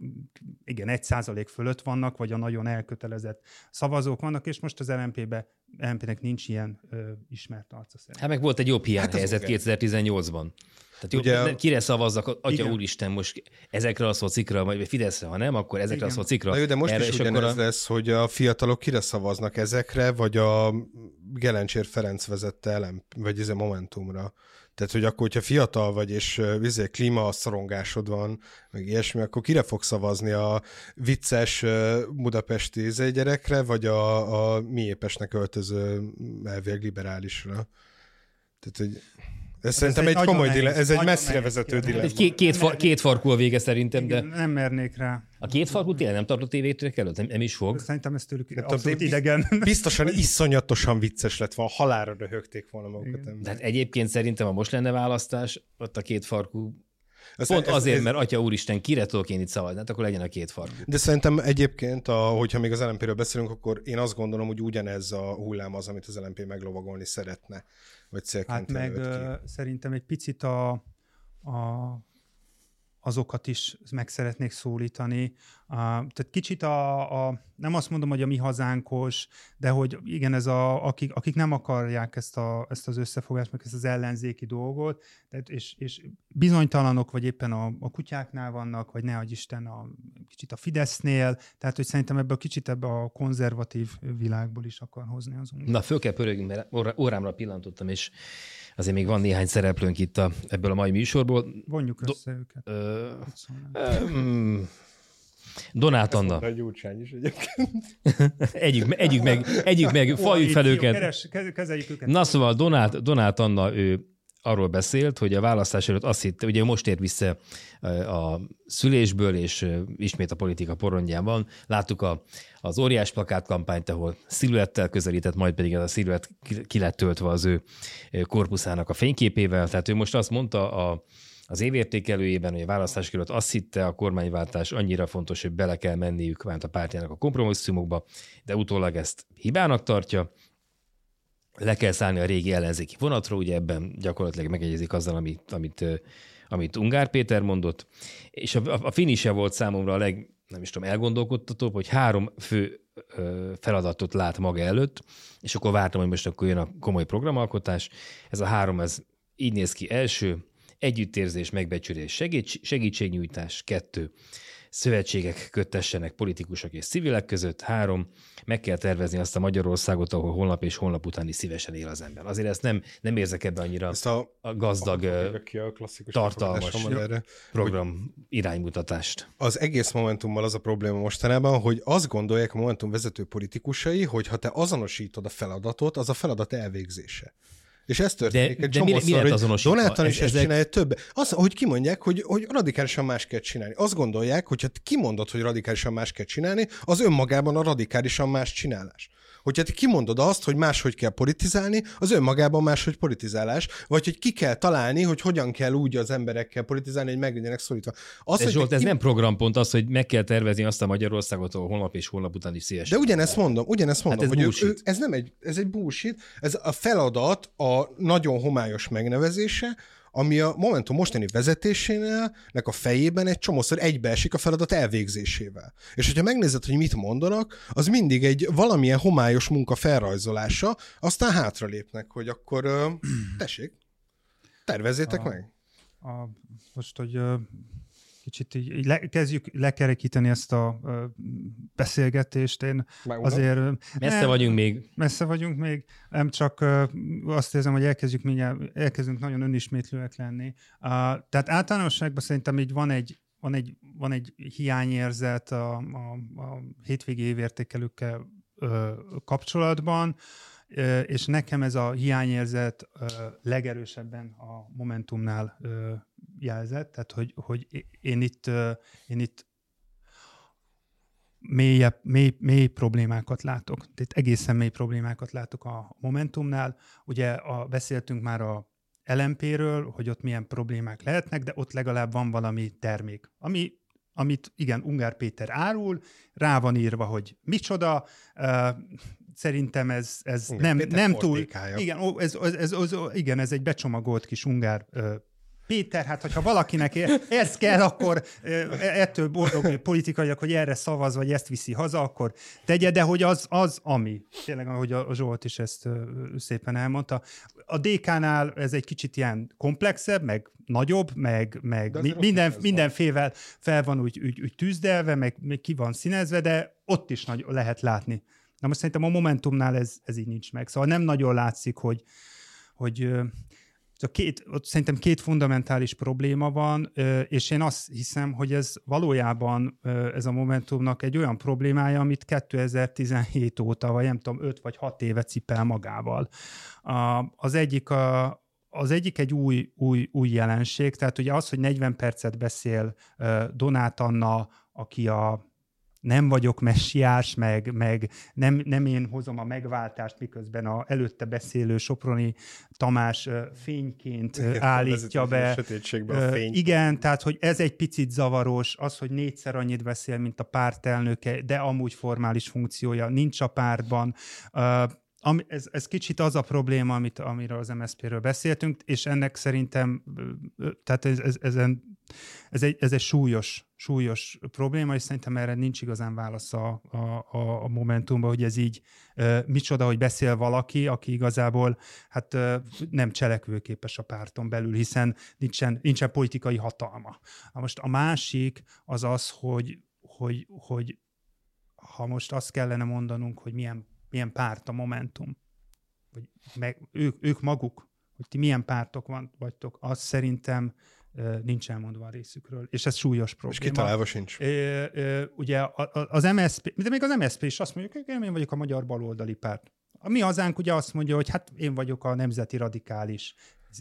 igen, egy százalék fölött vannak, vagy a nagyon elkötelezett szavazók vannak, és most az LMP-be, LMP-nek nincs ilyen ö, ismert arca szerint. Hát meg volt egy jobb hiányhelyzet hát 2018-ban. Tehát Ugye, jobb, kire szavazzak, atya igen. úristen, most ezekre a szocikra, vagy Fideszre, ha nem, akkor ezekre igen. a szocikra. Na jó, de most Erre, is ugyanez a... lesz, hogy a fiatalok kire szavaznak ezekre, vagy a Gelencsér Ferenc vezette elem, vagy ez a Momentumra. Tehát, hogy akkor, hogyha fiatal vagy, és vizé, klímaszorongásod van, meg ilyesmi, akkor kire fog szavazni a vicces budapesti gyerekre, vagy a, a miépesnek öltöző elvég liberálisra? Tehát, hogy... Ez szerintem egy, egy komoly dilemma, ez egy messzire vezető dilemma. Két, két, far, két farkú a vége szerintem, de... Nem mernék rá. A két farkú tényleg nem tartott tévétőek előtt? Nem, nem is fog? Szerintem ez tőlük nem abszolút tudom, idegen. [laughs] Biztosan iszonyatosan vicces lett volna, halára röhögték volna magukat. De hát egyébként szerintem, ha most lenne választás, ott a két farkú ez, Pont ez, azért, ez, mert Atya Úristen, kire tudok én itt szavazni, hát akkor legyen a két farkú. De szerintem egyébként, a, hogyha még az LMP-ről beszélünk, akkor én azt gondolom, hogy ugyanez a hullám az, amit az LMP meglovagolni szeretne vagy célként Hát meg ki. szerintem egy picit a, a azokat is meg szeretnék szólítani. Uh, tehát kicsit a, a, nem azt mondom, hogy a mi hazánkos, de hogy igen, ez a, akik, akik nem akarják ezt, a, ezt az összefogást, meg ezt az ellenzéki dolgot, tehát és, és bizonytalanok, vagy éppen a, a kutyáknál vannak, vagy ne hogy Isten a, kicsit a Fidesznél, tehát hogy szerintem ebből a kicsit ebbe a konzervatív világból is akar hozni az Na, föl kell pörögni, mert órámra pillantottam, és Azért még van néhány szereplőnk itt a, ebből a mai műsorból. Vonjuk össze Do- őket. Ö, ö, Donát Anna. A Gyurcsány is egyébként. [laughs] együk, együk meg, együk meg, faljuk fel őket. Keres, kezeljük őket. Na szóval Donát, Donát Anna, ő arról beszélt, hogy a választás előtt azt hitte, ugye most ért vissza a szülésből, és ismét a politika porondján van. Láttuk a, az óriás plakát kampányt, ahol sziluettel közelített, majd pedig ez a sziluett ki lett töltve az ő korpuszának a fényképével. Tehát ő most azt mondta a, az évértékelőjében, hogy a választás előtt azt hitte, a kormányváltás annyira fontos, hogy bele kell menniük vált a pártjának a kompromisszumokba, de utólag ezt hibának tartja, le kell szállni a régi ellenzéki vonatról, ugye ebben gyakorlatilag megegyezik azzal, amit, amit, amit Ungár Péter mondott, és a, a finise volt számomra a leg, nem is tudom, elgondolkodtatóbb, hogy három fő feladatot lát maga előtt, és akkor vártam, hogy most akkor jön a komoly programalkotás. Ez a három, ez így néz ki. Első, együttérzés, megbecsülés, segíts, segítségnyújtás. Kettő, szövetségek köttessenek politikusok és civilek között. Három, meg kell tervezni azt a Magyarországot, ahol holnap és holnap után is szívesen él az ember. Azért ezt nem, nem érzek ebben annyira ezt a, a gazdag, a, a klasszikus tartalmas erre, program iránymutatást. Az egész Momentummal az a probléma mostanában, hogy azt gondolják a Momentum vezető politikusai, hogy ha te azonosítod a feladatot, az a feladat elvégzése. És ez történik de, egy de mi, mi hogy Donáltan is ez, ezt ezek... csinálja több. Az, hogy kimondják, hogy, hogy radikálisan más kell csinálni. Azt gondolják, hogy ha kimondod, hogy radikálisan más kell csinálni, az önmagában a radikálisan más csinálás. Hogyha te kimondod azt, hogy máshogy kell politizálni, az önmagában máshogy politizálás, vagy hogy ki kell találni, hogy hogyan kell úgy az emberekkel politizálni, hogy meglegyenek szorítva. Az, de Zsolt, ez ki... nem programpont az, hogy meg kell tervezni azt a Magyarországot, ahol holnap és holnap után is szívesen. De ugyanezt mondom, ugyanezt mondom, hát ez hogy ő, ő, ez nem egy, ez egy bullshit, ez a feladat a nagyon homályos megnevezése, ami a Momentum mostani vezetésénél a fejében egy csomószor egybeesik a feladat elvégzésével. És hogyha megnézed, hogy mit mondanak, az mindig egy valamilyen homályos munka felrajzolása, aztán hátralépnek, hogy akkor tessék, tervezzétek a, meg. A, most, hogy kicsit így, így le, kezdjük lekerekíteni ezt a uh, beszélgetést. Én azért... Messze nem, vagyunk még. Messze vagyunk még. Nem csak uh, azt érzem, hogy elkezdjük mindjárt, elkezdünk nagyon önismétlőek lenni. Uh, tehát általánosságban szerintem így van egy, van egy, van egy hiányérzet a, a, a hétvégi évértékelőkkel uh, kapcsolatban, és nekem ez a hiányérzet legerősebben a Momentumnál jelzett, tehát hogy, hogy én itt, én itt mélyebb, mély, mély problémákat látok. Tehát egészen mély problémákat látok a Momentumnál. Ugye a, beszéltünk már a LMP-ről, hogy ott milyen problémák lehetnek, de ott legalább van valami termék, ami amit igen, Ungár Péter árul, rá van írva, hogy micsoda, uh, szerintem ez, ez nem, nem túl... Igen, ez, ez, ez, ez, igen, ez egy becsomagolt kis Ungár uh, Péter, hát hogyha valakinek ez kell, akkor ettől boldog politikaiak, hogy erre szavaz, vagy ezt viszi haza, akkor tegye, de hogy az, az ami. Tényleg, ahogy a Zsolt is ezt szépen elmondta. A DK-nál ez egy kicsit ilyen komplexebb, meg nagyobb, meg, meg minden, mindenfével fel van úgy, úgy, úgy tűzdelve, meg, meg ki van színezve, de ott is nagy, lehet látni. Na most szerintem a Momentumnál ez, ez így nincs meg. Szóval nem nagyon látszik, hogy, hogy Szóval két, ott szerintem két fundamentális probléma van, és én azt hiszem, hogy ez valójában ez a Momentumnak egy olyan problémája, amit 2017 óta, vagy nem tudom, 5 vagy 6 éve cipel magával. Az egyik a, az egyik egy új, új, új jelenség, tehát ugye az, hogy 40 percet beszél Donát Anna, aki a nem vagyok messiás, meg, meg nem, nem én hozom a megváltást, miközben a előtte beszélő Soproni Tamás fényként igen, állítja be. A a fény. Igen, tehát hogy ez egy picit zavaros, az, hogy négyszer annyit beszél, mint a pártelnöke, de amúgy formális funkciója nincs a pártban. Ami, ez, ez kicsit az a probléma, amit, amiről az MSZP-ről beszéltünk, és ennek szerintem, tehát ez, ez, ezen, ez, egy, ez egy súlyos, súlyos probléma, és szerintem erre nincs igazán válasz a, a, a Momentumban, hogy ez így micsoda, hogy beszél valaki, aki igazából hát nem cselekvőképes a párton belül, hiszen nincsen, nincsen politikai hatalma. Most a másik az az, hogy, hogy, hogy ha most azt kellene mondanunk, hogy milyen milyen párt a Momentum, vagy meg, ők, ők maguk, hogy ti milyen pártok van, vagytok, az szerintem nincs elmondva a részükről, és ez súlyos probléma. És kitalálva sincs. ugye az MSZP, de még az MSZP is azt mondjuk, hogy én vagyok a magyar baloldali párt. A mi hazánk ugye azt mondja, hogy hát én vagyok a nemzeti radikális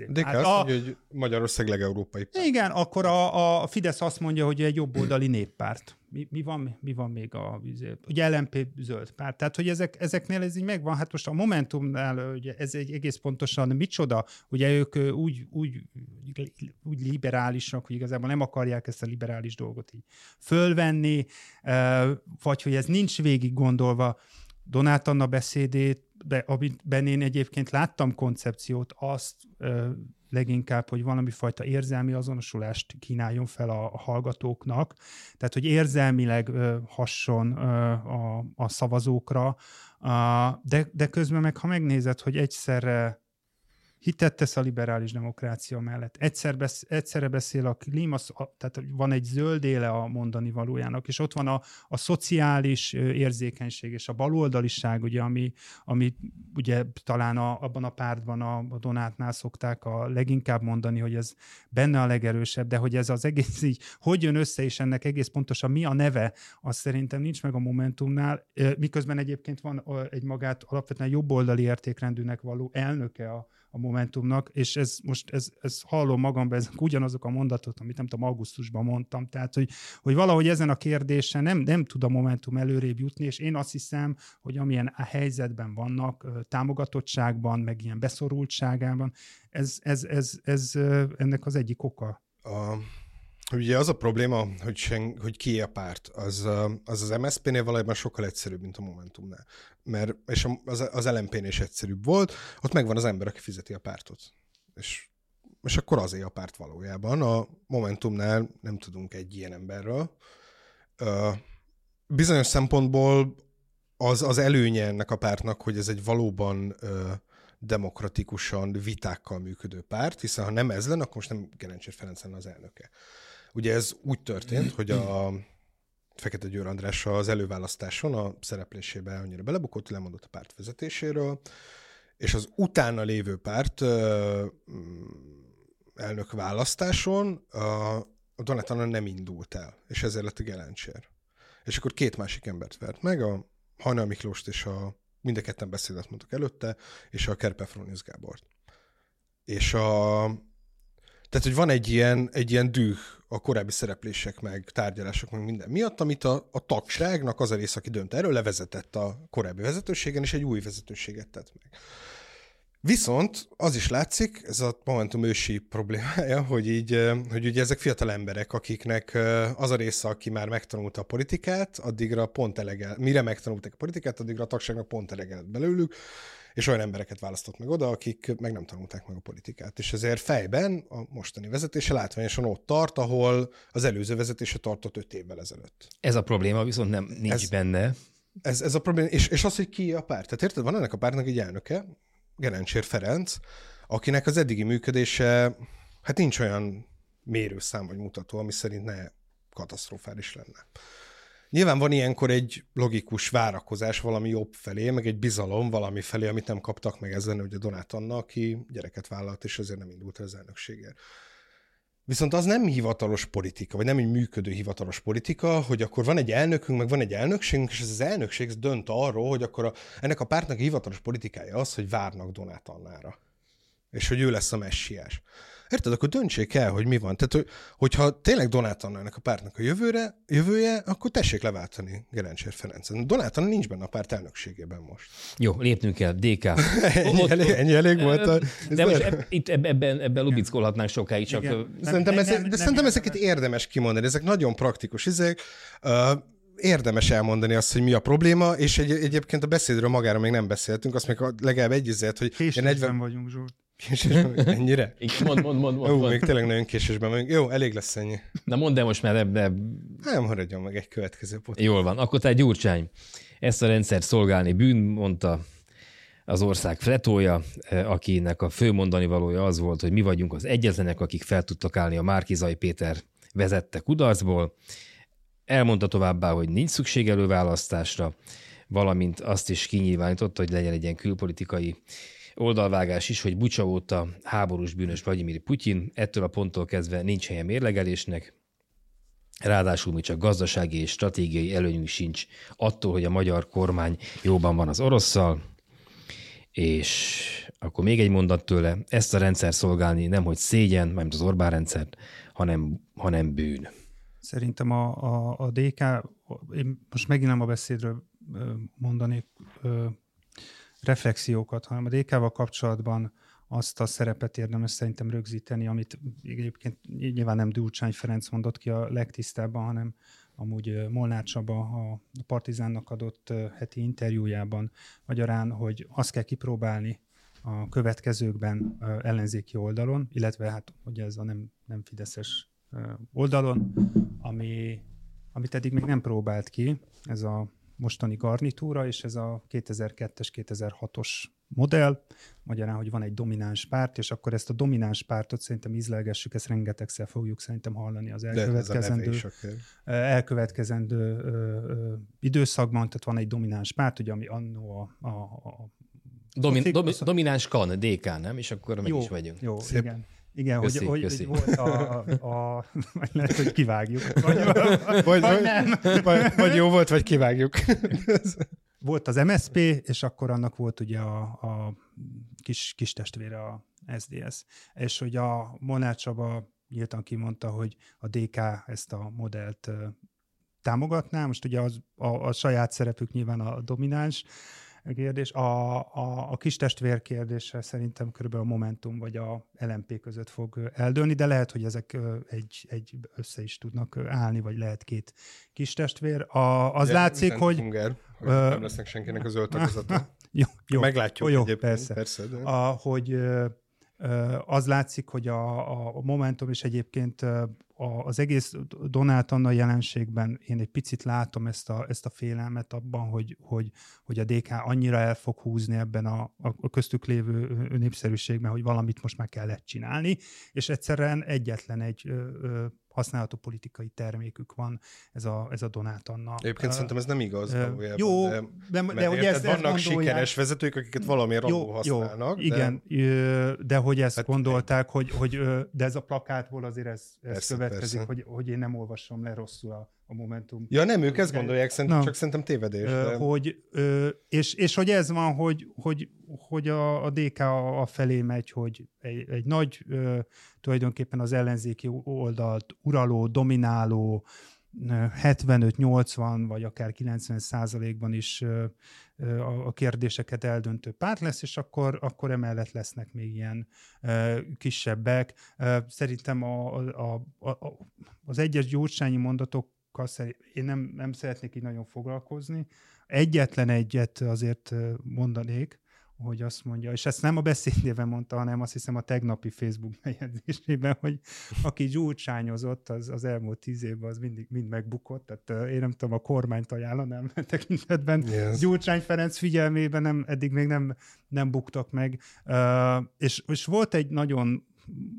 de hát azt a, mondja, hogy Magyarország legeurópai párt. Igen, akkor a, a Fidesz azt mondja, hogy egy jobboldali néppárt. Mi, mi, van, mi van még a ugye LMP zöld párt. Tehát, hogy ezek, ezeknél ez így megvan. Hát most a Momentumnál ugye ez egy egész pontosan micsoda. Ugye ők úgy, úgy, úgy liberálisak, hogy igazából nem akarják ezt a liberális dolgot így fölvenni, vagy hogy ez nincs végig gondolva. Donát Anna beszédét de amiben én egyébként láttam koncepciót, azt ö, leginkább, hogy valami fajta érzelmi azonosulást kínáljon fel a, a hallgatóknak, tehát hogy érzelmileg ö, hasson ö, a, a szavazókra, a, de, de közben meg, ha megnézed, hogy egyszerre hitet tesz a liberális demokrácia mellett. Egyszer besz, egyszerre beszél a klíma, tehát van egy zöld éle a mondani valójának, és ott van a, a szociális érzékenység és a baloldaliság, ugye, ami, ami ugye talán a, abban a pártban a, a Donátnál szokták a leginkább mondani, hogy ez benne a legerősebb, de hogy ez az egész így, hogy jön össze, és ennek egész pontosan mi a neve, az szerintem nincs meg a Momentumnál, miközben egyébként van egy magát alapvetően jobboldali értékrendűnek való elnöke a, a Momentumnak, és ez most ez, ez hallom magamban, ezek ugyanazok a mondatok, amit nem tudom, augusztusban mondtam, tehát hogy, hogy valahogy ezen a kérdésen nem, nem tud a Momentum előrébb jutni, és én azt hiszem, hogy amilyen a helyzetben vannak, támogatottságban, meg ilyen beszorultságában, ez, ez, ez, ez, ennek az egyik oka. A, Ugye az a probléma, hogy, sen, hogy ki a párt, az az, az MSZP-nél valójában sokkal egyszerűbb, mint a Momentumnál. Mert, és az, az LMP-nél is egyszerűbb volt, ott megvan az ember, aki fizeti a pártot. És, és akkor azért a párt valójában. A Momentumnál nem tudunk egy ilyen emberről. Bizonyos szempontból az, az előnye ennek a pártnak, hogy ez egy valóban demokratikusan, vitákkal működő párt, hiszen ha nem ez lenne, akkor most nem Gerencsér Ferenc lenne az elnöke. Ugye ez úgy történt, hogy a Fekete Győr András az előválasztáson a szereplésébe annyira belebukott, lemondott a párt vezetéséről, és az utána lévő párt elnök választáson a, Donát Anna nem indult el, és ezért lett a Gelencsér. És akkor két másik embert vert meg, a Hajnal Miklóst és a mind a ketten beszédet mondtak előtte, és a Kerpe Fronius Gábort. És a, tehát, hogy van egy ilyen, egy ilyen düh a korábbi szereplések, meg tárgyalások, meg minden miatt, amit a, a tagságnak az a rész, aki dönt erről, levezetett a korábbi vezetőségen, és egy új vezetőséget tett meg. Viszont az is látszik, ez a Momentum ősi problémája, hogy így, hogy ugye ezek fiatal emberek, akiknek az a része, aki már megtanulta a politikát, addigra pont elege, mire megtanulták a politikát, addigra a tagságnak pont elege belőlük, és olyan embereket választott meg oda, akik meg nem tanulták meg a politikát. És ezért fejben a mostani vezetése látványosan ott tart, ahol az előző vezetése tartott öt évvel ezelőtt. Ez a probléma viszont nem nincs ez, benne. Ez, ez a probléma, és, és az, hogy ki a párt. Tehát érted, van ennek a pártnak egy elnöke, Gerencsér Ferenc, akinek az eddigi működése, hát nincs olyan mérőszám vagy mutató, ami szerint ne katasztrofális lenne. Nyilván van ilyenkor egy logikus várakozás valami jobb felé, meg egy bizalom valami felé, amit nem kaptak meg ezen, hogy a Donát Anna, aki gyereket vállalt, és azért nem indult az elnökségért. Viszont az nem hivatalos politika, vagy nem egy működő hivatalos politika, hogy akkor van egy elnökünk, meg van egy elnökségünk, és ez az elnökség dönt arról, hogy akkor a, ennek a pártnak a hivatalos politikája az, hogy várnak Donát Annára. És hogy ő lesz a messiás. Érted? Akkor döntsék el, hogy mi van. Tehát, hogy, hogyha tényleg Donát Annának a pártnak a jövőre, jövője, akkor tessék leváltani Gerencsér Ferencen. Donát Anna nincs benne a párt elnökségében most. Jó, lépnünk kell. DK. [laughs] ennyi, ott, elég, ennyi elég volt. A, de most eb, itt ebben, ebben lubickolhatnánk sokáig, csak... Nem, szerintem, nem, ez, nem, de nem, szerintem nem, ezeket érdemes kimondani. Ezek nagyon praktikus izék. Uh, érdemes elmondani azt, hogy mi a probléma, és egy, egyébként a beszédről magára még nem beszéltünk, azt még legalább egy hogy... Késésben 40... vagyunk, Zsolt. Késésben Ennyire? [laughs] Mond, mond, mond, mond, Ó, még tényleg nagyon késésben vagyunk. Jó, elég lesz ennyi. Na mondd el most már ebbe. Nem maradjon meg egy következő pot. Jól van. Akkor te Gyurcsány. Ezt a rendszert szolgálni bűn, mondta az ország fretója, eh, akinek a fő mondani valója az volt, hogy mi vagyunk az egyetlenek, akik fel tudtak állni a Márkizai Péter vezette kudarcból. Elmondta továbbá, hogy nincs szükség előválasztásra, valamint azt is kinyilvánította, hogy legyen egy ilyen külpolitikai oldalvágás is, hogy Bucsa óta háborús bűnös Vladimir Putyin, ettől a ponttól kezdve nincs helye mérlegelésnek, Ráadásul mi csak gazdasági és stratégiai előnyünk sincs attól, hogy a magyar kormány jóban van az orosszal, és akkor még egy mondat tőle, ezt a rendszer szolgálni nem hogy szégyen, mert az Orbán rendszer, hanem, hanem bűn. Szerintem a, a, a DK, én most megint nem a beszédről mondanék reflexiókat, hanem a DK-val kapcsolatban azt a szerepet érdemes szerintem rögzíteni, amit egyébként nyilván nem Gyurcsány Ferenc mondott ki a legtisztábban, hanem amúgy Molnár Csaba a Partizánnak adott heti interjújában magyarán, hogy azt kell kipróbálni a következőkben ellenzéki oldalon, illetve hát ugye ez a nem, nem fideszes oldalon, ami, amit eddig még nem próbált ki, ez a mostani garnitúra, és ez a 2002-es, 2006-os modell, magyarán, hogy van egy domináns párt, és akkor ezt a domináns pártot szerintem ízlelgessük, ezt rengetegszer fogjuk szerintem hallani az elkövetkezendő, elkövetkezendő ö, ö, időszakban, tehát van egy domináns párt, ugye, ami annó a, a, a Domin, domi, domináns kan, DK, nem? És akkor meg jó, is vagyunk. Jó, Szép. igen. Igen, köszi, hogy, köszi. hogy volt a, a, a... [laughs] Lehet, hogy kivágjuk. [laughs] Vagy, vagy, vagy, nem. Vagy, vagy jó volt, vagy kivágjuk. Volt az MSP, és akkor annak volt ugye a, a kis, kis testvére a SDS. És hogy a Molnár Csaba nyíltan kimondta, hogy a DK ezt a modellt támogatná. Most ugye az, a, a saját szerepük nyilván a domináns, kérdés. A, a, a kis testvér kérdése szerintem körülbelül a Momentum vagy a LMP között fog eldőlni, de lehet, hogy ezek egy, egy össze is tudnak állni, vagy lehet két kis testvér. A, az de látszik, hogy... Hunger, hogy nem lesznek senkinek az öltözete. [laughs] jó, jó, Meglátjuk jó, persze. persze de... a, hogy az látszik, hogy a, a Momentum is egyébként az egész Donát Anna jelenségben én egy picit látom ezt a, ezt a félelmet abban, hogy, hogy, hogy a DK annyira el fog húzni ebben a, a köztük lévő népszerűségben, hogy valamit most már kellett csinálni, és egyszerűen egyetlen egy ö, ö, használható politikai termékük van, ez a, ez a Donát Anna. Egyébként uh, szerintem ez nem igaz valójában. Jó, de, de, de, de hogy ezt, vannak ezt sikeres vezetők, akiket valamiért jó, használnak. Jó, de... Igen, de hogy ezt hát, gondolták, hogy, hogy de ez a plakátból azért ez, ez persze, következik, persze. hogy, hogy én nem olvasom le rosszul a, a Momentum. Ja, nem, ők ezt gondolják, szerintem, csak szerintem tévedés. De... Hogy, és, és hogy ez van, hogy, hogy, hogy a, a DK a, a felé megy, hogy egy, egy nagy, tulajdonképpen az ellenzéki oldalt uraló, domináló, 75-80 vagy akár 90 százalékban is a kérdéseket eldöntő párt lesz, és akkor, akkor emellett lesznek még ilyen kisebbek. Szerintem a, a, a, az egyes gyurcsányi mondatok én nem, nem szeretnék így nagyon foglalkozni. Egyetlen egyet azért mondanék, hogy azt mondja, és ezt nem a beszédében mondta, hanem azt hiszem a tegnapi Facebook [laughs] bejegyzésében, hogy aki gyurcsányozott az, az elmúlt tíz évben, az mindig mind megbukott, tehát én nem tudom, a kormányt ajánlanám tekintetben. Yes. Gyurcsány Ferenc figyelmében nem, eddig még nem, nem buktak meg. Uh, és, és volt egy nagyon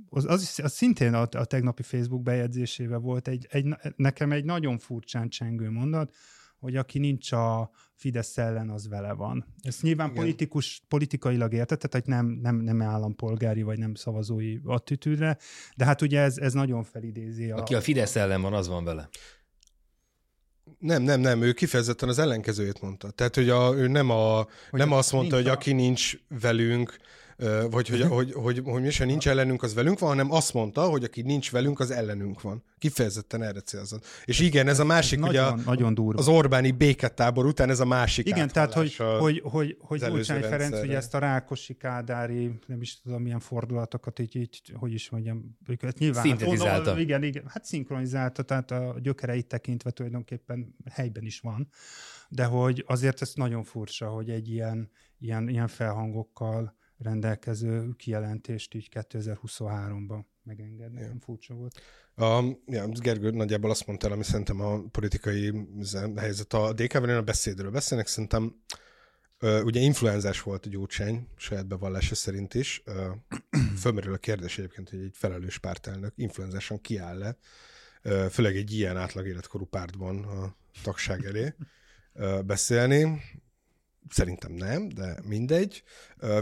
az, az, az szintén a, a tegnapi Facebook bejegyzésével volt egy, egy, nekem egy nagyon furcsán csengő mondat, hogy aki nincs a Fidesz ellen, az vele van. Ezt nyilván Igen. politikus, politikailag értette, tehát nem, nem, nem állampolgári vagy nem szavazói attitűdre, de hát ugye ez, ez nagyon felidézi. A... Aki a Fidesz ellen van, az van vele. Nem, nem, nem, ő kifejezetten az ellenkezőjét mondta. Tehát, hogy a, ő nem, a, hogy nem azt mondta, hogy aki nincs velünk, vagy hogy, hogy, hogy, hogy mi sem nincs ellenünk, az velünk van, hanem azt mondta, hogy aki nincs velünk, az ellenünk van. Kifejezetten erre célzott. És igen, ez a másik, ez ugye nagyon, nagyon durva. az Orbáni béketábor után ez a másik Igen, tehát hogy, hogy, hogy, hogy Gyurcsány Ferenc ugye ezt a Rákosi Kádári, nem is tudom milyen fordulatokat így, így hogy is mondjam, őket nyilván. Szintetizálta. Hát, igen, igen, hát szinkronizálta, tehát a gyökereit tekintve tulajdonképpen helyben is van. De hogy azért ez nagyon furcsa, hogy egy ilyen, ilyen, ilyen felhangokkal rendelkező kijelentést így 2023-ban megengedni. Ja. furcsa volt. A, ja, Gergő nagyjából azt mondta, ami szerintem a politikai helyzet. A DK-ben a beszédről beszélnek, szerintem ugye influenzás volt a gyógycsány, saját bevallása szerint is. Uh, fölmerül a kérdés egyébként, hogy egy felelős pártelnök influenzásan kiáll le, főleg egy ilyen átlag életkorú pártban a tagság elé beszélni. Szerintem nem, de mindegy.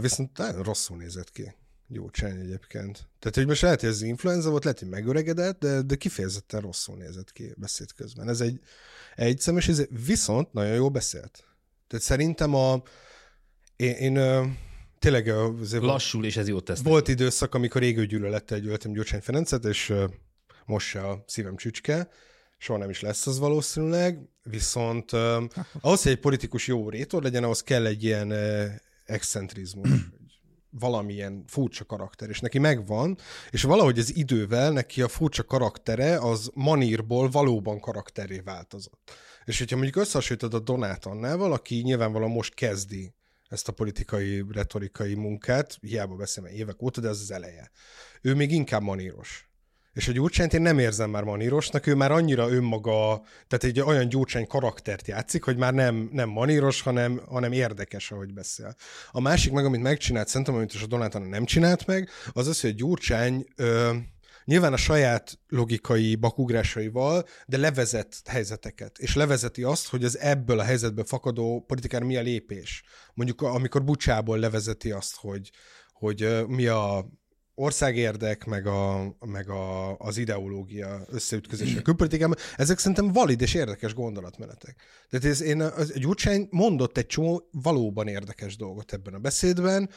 Viszont nagyon rosszul nézett ki Gyurcsány egyébként. Tehát, hogy most lehet, hogy ez influenza volt, lehet, hogy megöregedett, de, de kifejezetten rosszul nézett ki beszéd közben. Ez egy egy szemes, ez viszont nagyon jó beszélt. Tehát szerintem a én, én tényleg azért lassul, és ez jót tesz. Volt időszak, amikor égő gyűlölettel gyűlöltem Gyurcsány Ferencet, és most se a szívem csücske, soha nem is lesz az valószínűleg, viszont uh, ahhoz, hogy egy politikus jó rétor legyen, ahhoz kell egy ilyen uh, excentrizmus, [clears throat] valamilyen furcsa karakter, és neki megvan, és valahogy az idővel neki a furcsa karaktere az manírból valóban karakteré változott. És hogyha mondjuk összehasonlítod a Donát Annával, aki nyilvánvalóan most kezdi ezt a politikai, retorikai munkát, hiába beszélem évek óta, de ez az eleje. Ő még inkább maníros És a Gyurcsányt én nem érzem már manírosnak, ő már annyira önmaga, tehát egy olyan Gyurcsány karaktert játszik, hogy már nem, nem maníros, hanem, hanem érdekes, ahogy beszél. A másik meg, amit megcsinált, szerintem, amit is a Donát nem csinált meg, az az, hogy a Gyurcsány ö, nyilván a saját logikai bakugrásaival, de levezet helyzeteket, és levezeti azt, hogy az ebből a helyzetből fakadó politikára mi a lépés. Mondjuk amikor Bucsából levezeti azt, hogy, hogy mi a országérdek, meg, a, meg a, az ideológia összeütközés a külpolitikában, ezek szerintem valid és érdekes gondolatmenetek. Tehát ez, én, az, Gyurcsány mondott egy csomó valóban érdekes dolgot ebben a beszédben,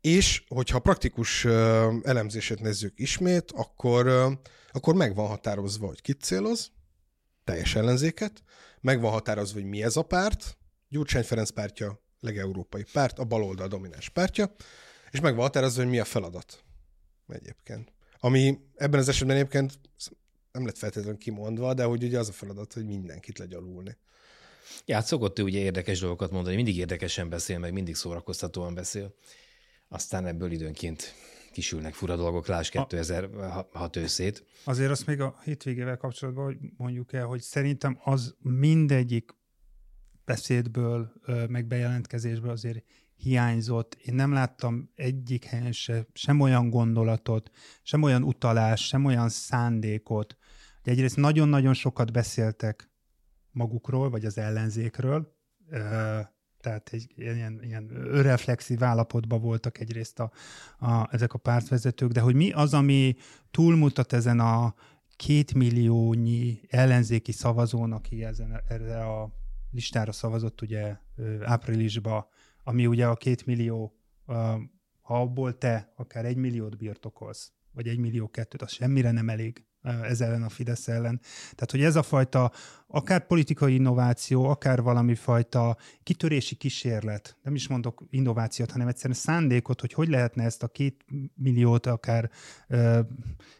és hogyha praktikus elemzését nézzük ismét, akkor, akkor meg van határozva, hogy kit céloz, teljes ellenzéket, meg van határozva, hogy mi ez a párt, Gyurcsány Ferenc pártja, legeurópai párt, a baloldal domináns pártja, és meg van határozva, hogy mi a feladat egyébként. Ami ebben az esetben egyébként nem lett feltétlenül kimondva, de hogy ugye az a feladat, hogy mindenkit legyalulni. Ja, hát szokott ő ugye érdekes dolgokat mondani, mindig érdekesen beszél, meg mindig szórakoztatóan beszél. Aztán ebből időnként kisülnek fura dolgok, láss 2006 őszét. Azért azt még a hétvégével kapcsolatban hogy mondjuk el, hogy szerintem az mindegyik beszédből, meg bejelentkezésből azért hiányzott. Én nem láttam egyik helyen se, sem olyan gondolatot, sem olyan utalást, sem olyan szándékot. Hogy egyrészt nagyon-nagyon sokat beszéltek magukról, vagy az ellenzékről, tehát egy ilyen, ilyen reflexív állapotban voltak egyrészt a, a, ezek a pártvezetők, de hogy mi az, ami túlmutat ezen a két milliónyi ellenzéki szavazón, aki ezen, erre a listára szavazott ugye áprilisban, ami ugye a két millió, ha abból te akár egy milliót birtokolsz, vagy egy millió kettőt, az semmire nem elég ez ellen a Fidesz ellen. Tehát, hogy ez a fajta akár politikai innováció, akár valami fajta kitörési kísérlet, nem is mondok innovációt, hanem egyszerűen szándékot, hogy hogy lehetne ezt a két milliót akár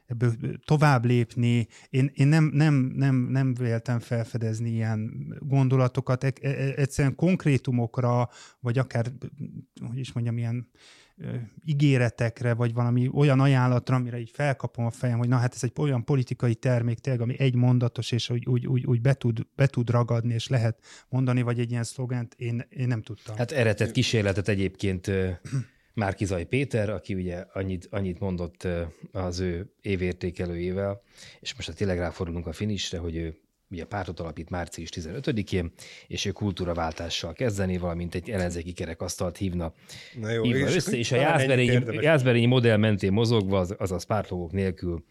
ebből tovább lépni. Én, én nem, nem, nem, nem véltem felfedezni ilyen gondolatokat, e, e, egyszerűen konkrétumokra, vagy akár, hogy is mondjam, ilyen ígéretekre, vagy valami olyan ajánlatra, amire így felkapom a fejem, hogy na hát ez egy olyan politikai termék tényleg, ami egy mondatos, és úgy, úgy, úgy, úgy be, tud, be tud ragadni, és lehet mondani, vagy egy ilyen szlogent, én, én nem tudtam. Hát eredet kísérletet egyébként Márkizaj Péter, aki ugye annyit, annyit mondott az ő évértékelőjével, és most a tényleg ráfordulunk a finisre, hogy ő ugye pártot alapít március 15-én, és ő kultúraváltással kezdeni, valamint egy ellenzéki kerekasztalt hívna, Na jó, hívna és össze, és a Jászberényi modell mentén mozogva, azaz pártlogók nélkül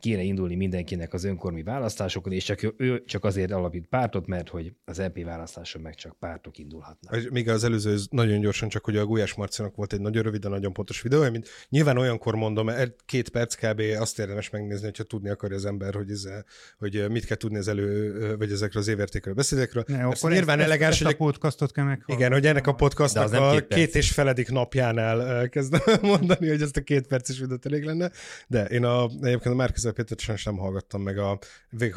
kéne indulni mindenkinek az önkormi választásokon, és csak ő csak azért alapít pártot, mert hogy az EP választáson meg csak pártok indulhatnak. Még az előző nagyon gyorsan, csak hogy a Gulyás Marcinak volt egy nagyon rövid, de nagyon pontos videó, mint nyilván olyankor mondom, két perc kb. azt érdemes megnézni, hogyha tudni akarja az ember, hogy, ez, hogy mit kell tudni az elő, vagy ezekről az évértékelő beszédekről. Ne, akkor nyilván ezt, elegáns, ezt, ezt a podcastot kell meg. Igen, hogy ennek a podcastnak a két, két és feledik napjánál kezdem [laughs] mondani, hogy ezt a két perces videót elég lenne, de én a, egyébként a Márkizaj Pétert sajnos nem hallgattam meg a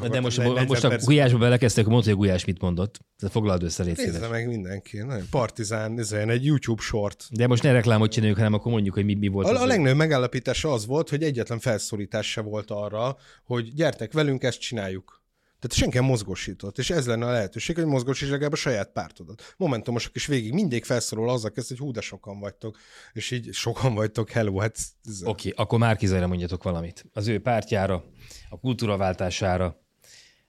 De most, le, most a Gulyásba belekezdtek, mondta, hogy Gulyás mit mondott. Foglald össze, légy Nézze meg mindenki. Nagyon partizán, ez egy YouTube short. De most ne reklámot csináljuk, hanem akkor mondjuk, hogy mi, mi volt. A, a legnagyobb megállapítása az volt, hogy egyetlen felszólítás se volt arra, hogy gyertek velünk, ezt csináljuk. Tehát senki nem mozgósított, és ez lenne a lehetőség, hogy mozgósíts legalább a saját pártodat. Momentumosok is végig mindig felszólal azzal kezd, hogy hú, de sokan vagytok, és így sokan vagytok, hello, hát... Oké, okay, akkor Márkizajra mondjatok valamit. Az ő pártjára, a kultúraváltására,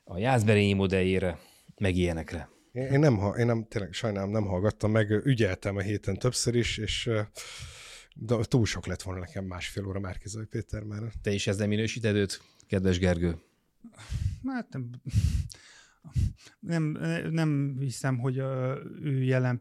a Jászberényi modelljére, meg ilyenekre. Én, én, nem, én nem, tényleg sajnálom, nem hallgattam meg, ügyeltem a héten többször is, és de túl sok lett volna nekem másfél óra Márkizaj Péter már. Te is ezzel minősíted őt, kedves Gergő? Hát nem, nem, nem hiszem, hogy ő jelen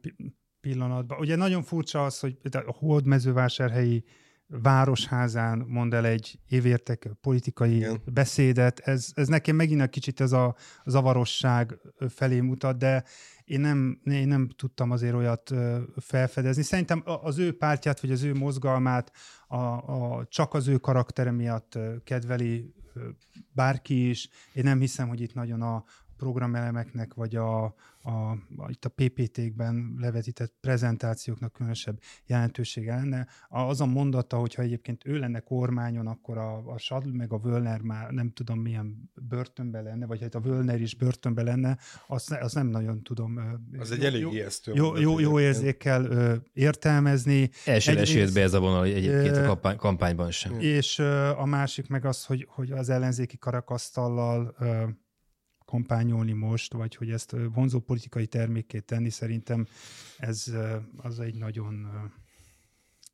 pillanatban. Ugye nagyon furcsa az, hogy a hódmezővásárhelyi városházán mond el egy évértek politikai Igen. beszédet. Ez, ez nekem megint egy kicsit ez a zavarosság felé mutat, de én nem, én nem tudtam azért olyat felfedezni. Szerintem az ő pártját, vagy az ő mozgalmát a, a, csak az ő karaktere miatt kedveli bárki is. Én nem hiszem, hogy itt nagyon a programelemeknek, vagy a, a, a, itt a PPT-kben levetített prezentációknak különösebb jelentősége lenne. Az a mondata, hogyha egyébként ő lenne kormányon, akkor a, a Sadl meg a Völner már nem tudom milyen börtönbe lenne, vagy hát a Völner is börtönbe lenne, azt, azt nem nagyon tudom. Az egy elég ijesztő. Jó, jó, jó érzékkel ö, értelmezni. Elsőre sült be ez a vonal egyébként a kampány, kampányban sem. És ö, a másik meg az, hogy, hogy az ellenzéki karakasztallal ö, kampányolni most, vagy hogy ezt vonzó politikai termékét tenni, szerintem ez az egy nagyon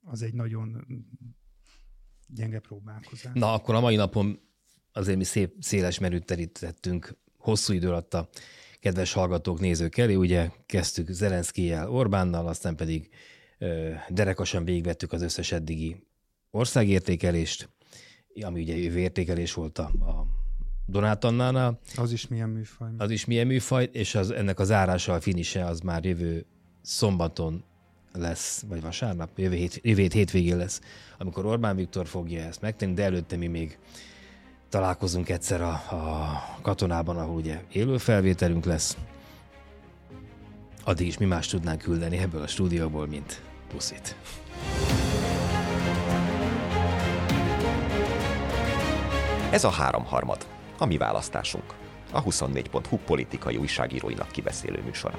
az egy nagyon gyenge próbálkozás. Na, akkor a mai napon azért mi szép, széles merőt terítettünk hosszú idő alatt a kedves hallgatók, nézők elé. Ugye kezdtük Zelenszkijel, Orbánnal, aztán pedig ö, derekasan végigvettük az összes eddigi országértékelést, ami ugye jövő értékelés volt a, a Donát Annánál. Az is milyen műfaj. Az is milyen műfaj, és az, ennek az zárása, a finise az már jövő szombaton lesz, vagy vasárnap, jövő, hét, jövő hét hétvégén lesz, amikor Orbán Viktor fogja ezt megtenni, de előtte mi még találkozunk egyszer a, a katonában, ahol ugye élő felvételünk lesz. Addig is mi más tudnánk küldeni ebből a stúdióból, mint puszit. Ez a háromharmad a mi választásunk, a 24.hu politikai újságíróinak kibeszélő műsora.